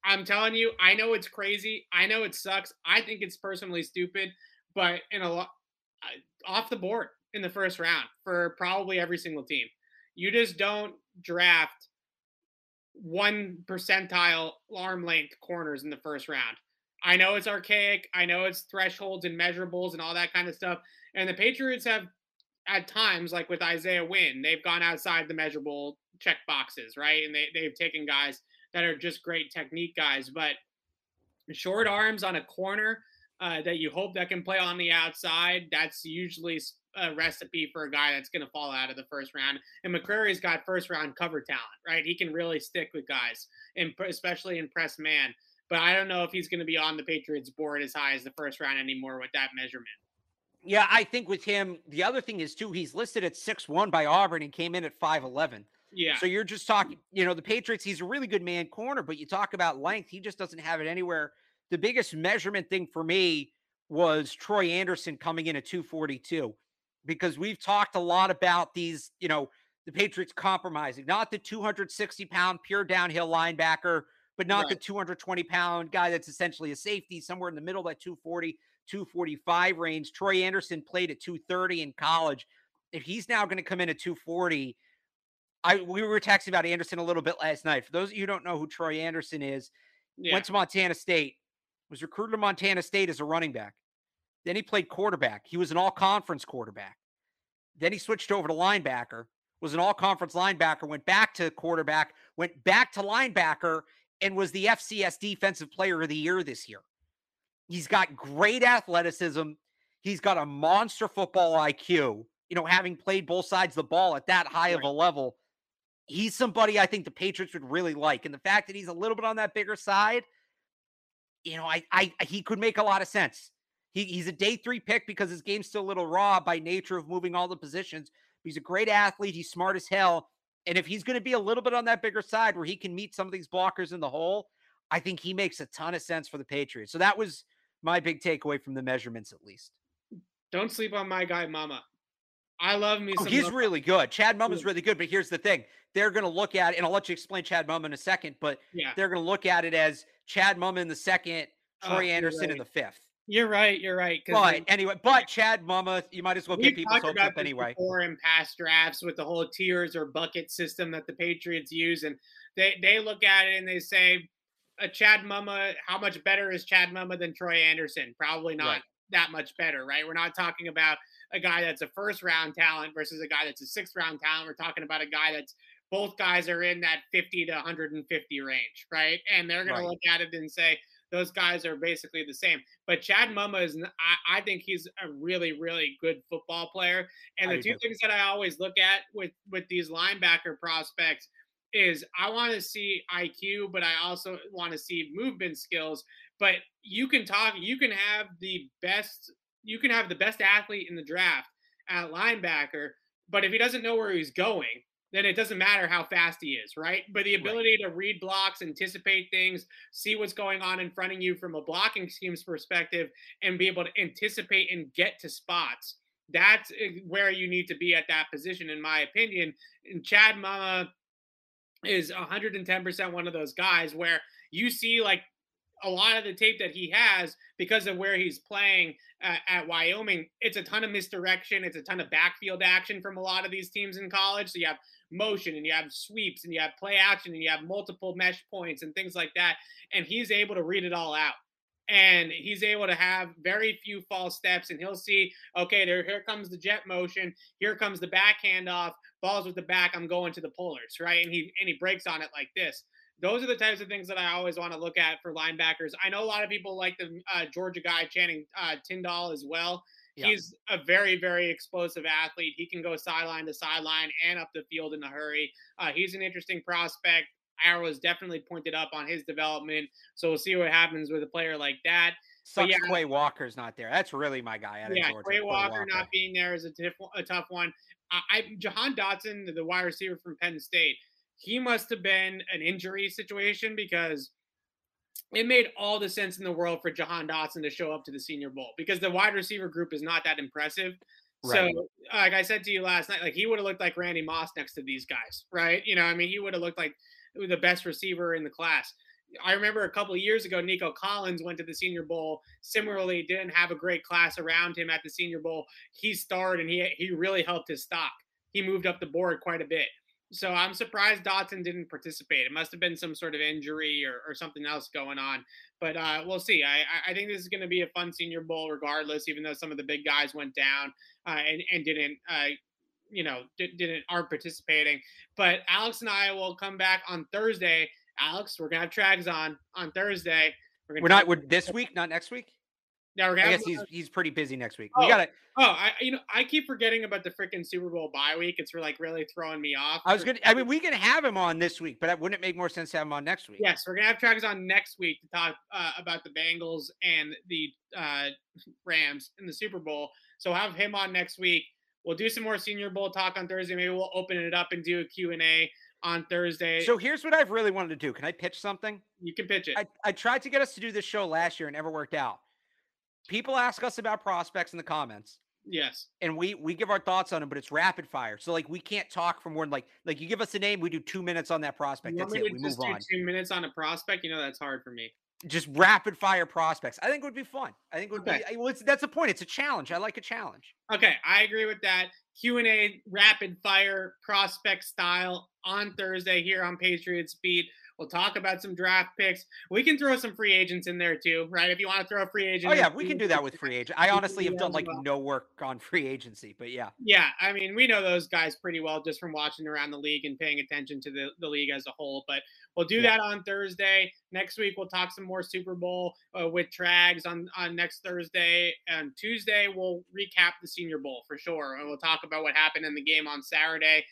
A: I'm telling you, I know it's crazy. I know it sucks. I think it's personally stupid, but in a lot off the board in the first round for probably every single team. You just don't draft one percentile arm length corners in the first round. I know it's archaic. I know it's thresholds and measurables and all that kind of stuff. And the Patriots have, at times, like with Isaiah Wynn, they've gone outside the measurable check boxes, right? And they, they've taken guys that are just great technique guys. But short arms on a corner uh, that you hope that can play on the outside, that's usually a recipe for a guy that's going to fall out of the first round. And McCreary's got first round cover talent, right? He can really stick with guys, and especially in press man. But I don't know if he's going to be on the Patriots board as high as the first round anymore with that measurement.
B: Yeah, I think with him, the other thing is too, he's listed at six one by Auburn and came in at 5'11.
A: Yeah.
B: So you're just talking, you know, the Patriots, he's a really good man corner, but you talk about length, he just doesn't have it anywhere. The biggest measurement thing for me was Troy Anderson coming in at 242 because we've talked a lot about these, you know, the Patriots compromising, not the 260 pound pure downhill linebacker, but not right. the 220 pound guy that's essentially a safety, somewhere in the middle of that 240, 245 range. Troy Anderson played at 230 in college. If he's now going to come in at 240, I we were texting about Anderson a little bit last night. For those of you who don't know who Troy Anderson is, yeah. went to Montana State, was recruited to Montana State as a running back. Then he played quarterback. He was an all conference quarterback. Then he switched over to linebacker, was an all conference linebacker, went back to quarterback, went back to linebacker, and was the FCS Defensive Player of the Year this year. He's got great athleticism. He's got a monster football IQ. You know, having played both sides of the ball at that high right. of a level, he's somebody I think the Patriots would really like. And the fact that he's a little bit on that bigger side, you know, I, I he could make a lot of sense. He, he's a day three pick because his game's still a little raw by nature of moving all the positions. He's a great athlete. He's smart as hell. And if he's going to be a little bit on that bigger side where he can meet some of these blockers in the hole, I think he makes a ton of sense for the Patriots. So that was my big takeaway from the measurements, at least.
A: Don't sleep on my guy, Muma. I love me.
B: Oh, he's really good. Chad Muma's really good. But here's the thing: they're going to look at, it, and I'll let you explain Chad Muma in a second. But yeah. they're going to look at it as Chad Muma in the second, oh, Troy oh, Anderson right. in the fifth.
A: You're right. You're right.
B: But anyway, but Chad Muma, you might as well get people's hopes up anyway.
A: Before in past drafts with the whole tiers or bucket system that the Patriots use, and they they look at it and they say, "A Chad Muma, how much better is Chad Muma than Troy Anderson? Probably not right. that much better, right? We're not talking about a guy that's a first round talent versus a guy that's a sixth round talent. We're talking about a guy that's both guys are in that 50 to 150 range, right? And they're going right. to look at it and say, those guys are basically the same. But Chad Muma is, I, I think he's a really, really good football player. And the two things that I always look at with with these linebacker prospects is I want to see IQ, but I also want to see movement skills. But you can talk, you can have the best, you can have the best athlete in the draft at linebacker, but if he doesn't know where he's going, then it doesn't matter how fast he is, right? But the ability right. to read blocks, anticipate things, see what's going on in front of you from a blocking scheme's perspective, and be able to anticipate and get to spots. That's eh, where you need to be at that position, in my opinion. And Chad Muma is 110% one of those guys where you see like a lot of the tape that he has because of where he's playing uh, at Wyoming. It's a ton of misdirection. It's a ton of backfield action from a lot of these teams in college. So you have motion and you have sweeps and you have play action and you have multiple mesh points and things like that. And he's able to read it all out. And he's able to have very few false steps, and he'll see, okay, there, here comes the jet motion, here comes the backhand off, balls with the back, I'm going to the pullers, right? And he and he breaks on it like this those are the types of things that I always want to look at for linebackers. I know a lot of people like the uh, Georgia guy Channing uh, Tindall as well. Yeah. He's a very, very explosive athlete. He can go sideline to sideline and up the field in a hurry. Uh, he's an interesting prospect. Arrow has definitely pointed up on his development. So we'll see what happens with a player like that.
B: Sucks yeah, Quay Walker's not there. That's really my guy. Out yeah,
A: Georgia, Quay Walker, Walker, not being there is a, tif- a tough one. I, I Jahan Dotson, the wide receiver from Penn State, he must have been an injury situation because it made all the sense in the world for Jahan Dotson to show up to the Senior Bowl because the wide receiver group is not that impressive. Right. So, like I said to you last night, like he would have looked like Randy Moss next to these guys, right? You know, I mean, he would have looked like the best receiver in the class. I remember a couple of years ago, Nico Collins went to the Senior Bowl. Similarly, didn't have a great class around him at the Senior Bowl. He starred and he he really helped his stock. He moved up the board quite a bit. So I'm surprised Dotson didn't participate. It must have been some sort of injury or, or something else going on. But uh, we'll see. I, I think this is going to be a fun Senior Bowl, regardless. Even though some of the big guys went down uh, and and didn't, uh, you know, didn't aren't participating. But Alex and I will come back on Thursday. Alex, we're gonna have Trags on on Thursday.
B: We're, we're not. We're this week, not next week.
A: Yeah,
B: we're I guess he's he's pretty busy next week. Oh, we got it.
A: Oh, I you know I keep forgetting about the freaking Super Bowl bye week. It's like really throwing me off.
B: I was gonna. I mean, we can have him on this week, but wouldn't it make more sense to have him on next week?
A: Yes, we're gonna have Travis on next week to talk uh, about the Bengals and the uh, Rams in the Super Bowl. So have him on next week. We'll do some more Senior Bowl talk on Thursday. Maybe we'll open it up and do a Q and A on Thursday.
B: So here's what I've really wanted to do. Can I pitch something?
A: You can pitch it.
B: I, I tried to get us to do this show last year and never worked out people ask us about prospects in the comments.
A: Yes.
B: And we we give our thoughts on them, but it's rapid fire. So like we can't talk for more than like like you give us a name, we do two minutes on that prospect. That's it. We move on.
A: Two minutes on a prospect, you know that's hard for me.
B: Just rapid fire prospects. I think would be fun. I think would okay. be well, that's a point. It's a challenge. I like a challenge.
A: Okay, I agree with that. Q and A rapid fire prospect style on Thursday here on Patriots Beat. We'll talk about some draft picks. We can throw some free agents in there too, right? If you want to throw a free agent.
B: Oh yeah, we can do that with free agent. I honestly have done like no work on free agency, but yeah.
A: Yeah, I mean, we know those guys pretty well just from watching around the league and paying attention to the, the league as a whole. But we'll do yeah. that on Thursday. Next week we'll talk some more Super Bowl uh, with Trags on on next Thursday and Tuesday we'll recap the Senior Bowl for sure, and we'll talk about what happened in the game on Saturday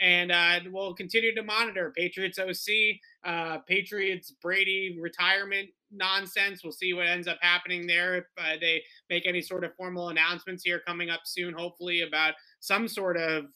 A: and uh, we'll continue to monitor Patriots OC, uh, Patriots Brady retirement nonsense. We'll see what ends up happening there if uh, they make any sort of formal announcements here coming up soon, hopefully about some sort of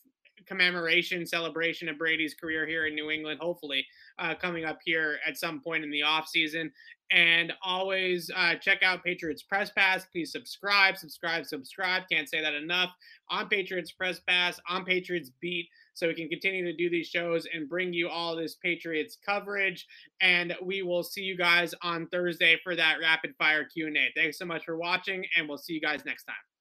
A: commemoration celebration of Brady's career here in New England, hopefully uh, coming up here at some point in the off season. And always uh, check out Patriots Press Pass. Please subscribe, subscribe, subscribe. Can't say that enough on Patriots Press Pass, on Patriots Beat so we can continue to do these shows and bring you all this Patriots coverage. And we will see you guys on Thursday for that rapid fire Q&A. Thanks so much for watching, and we'll see you guys next time.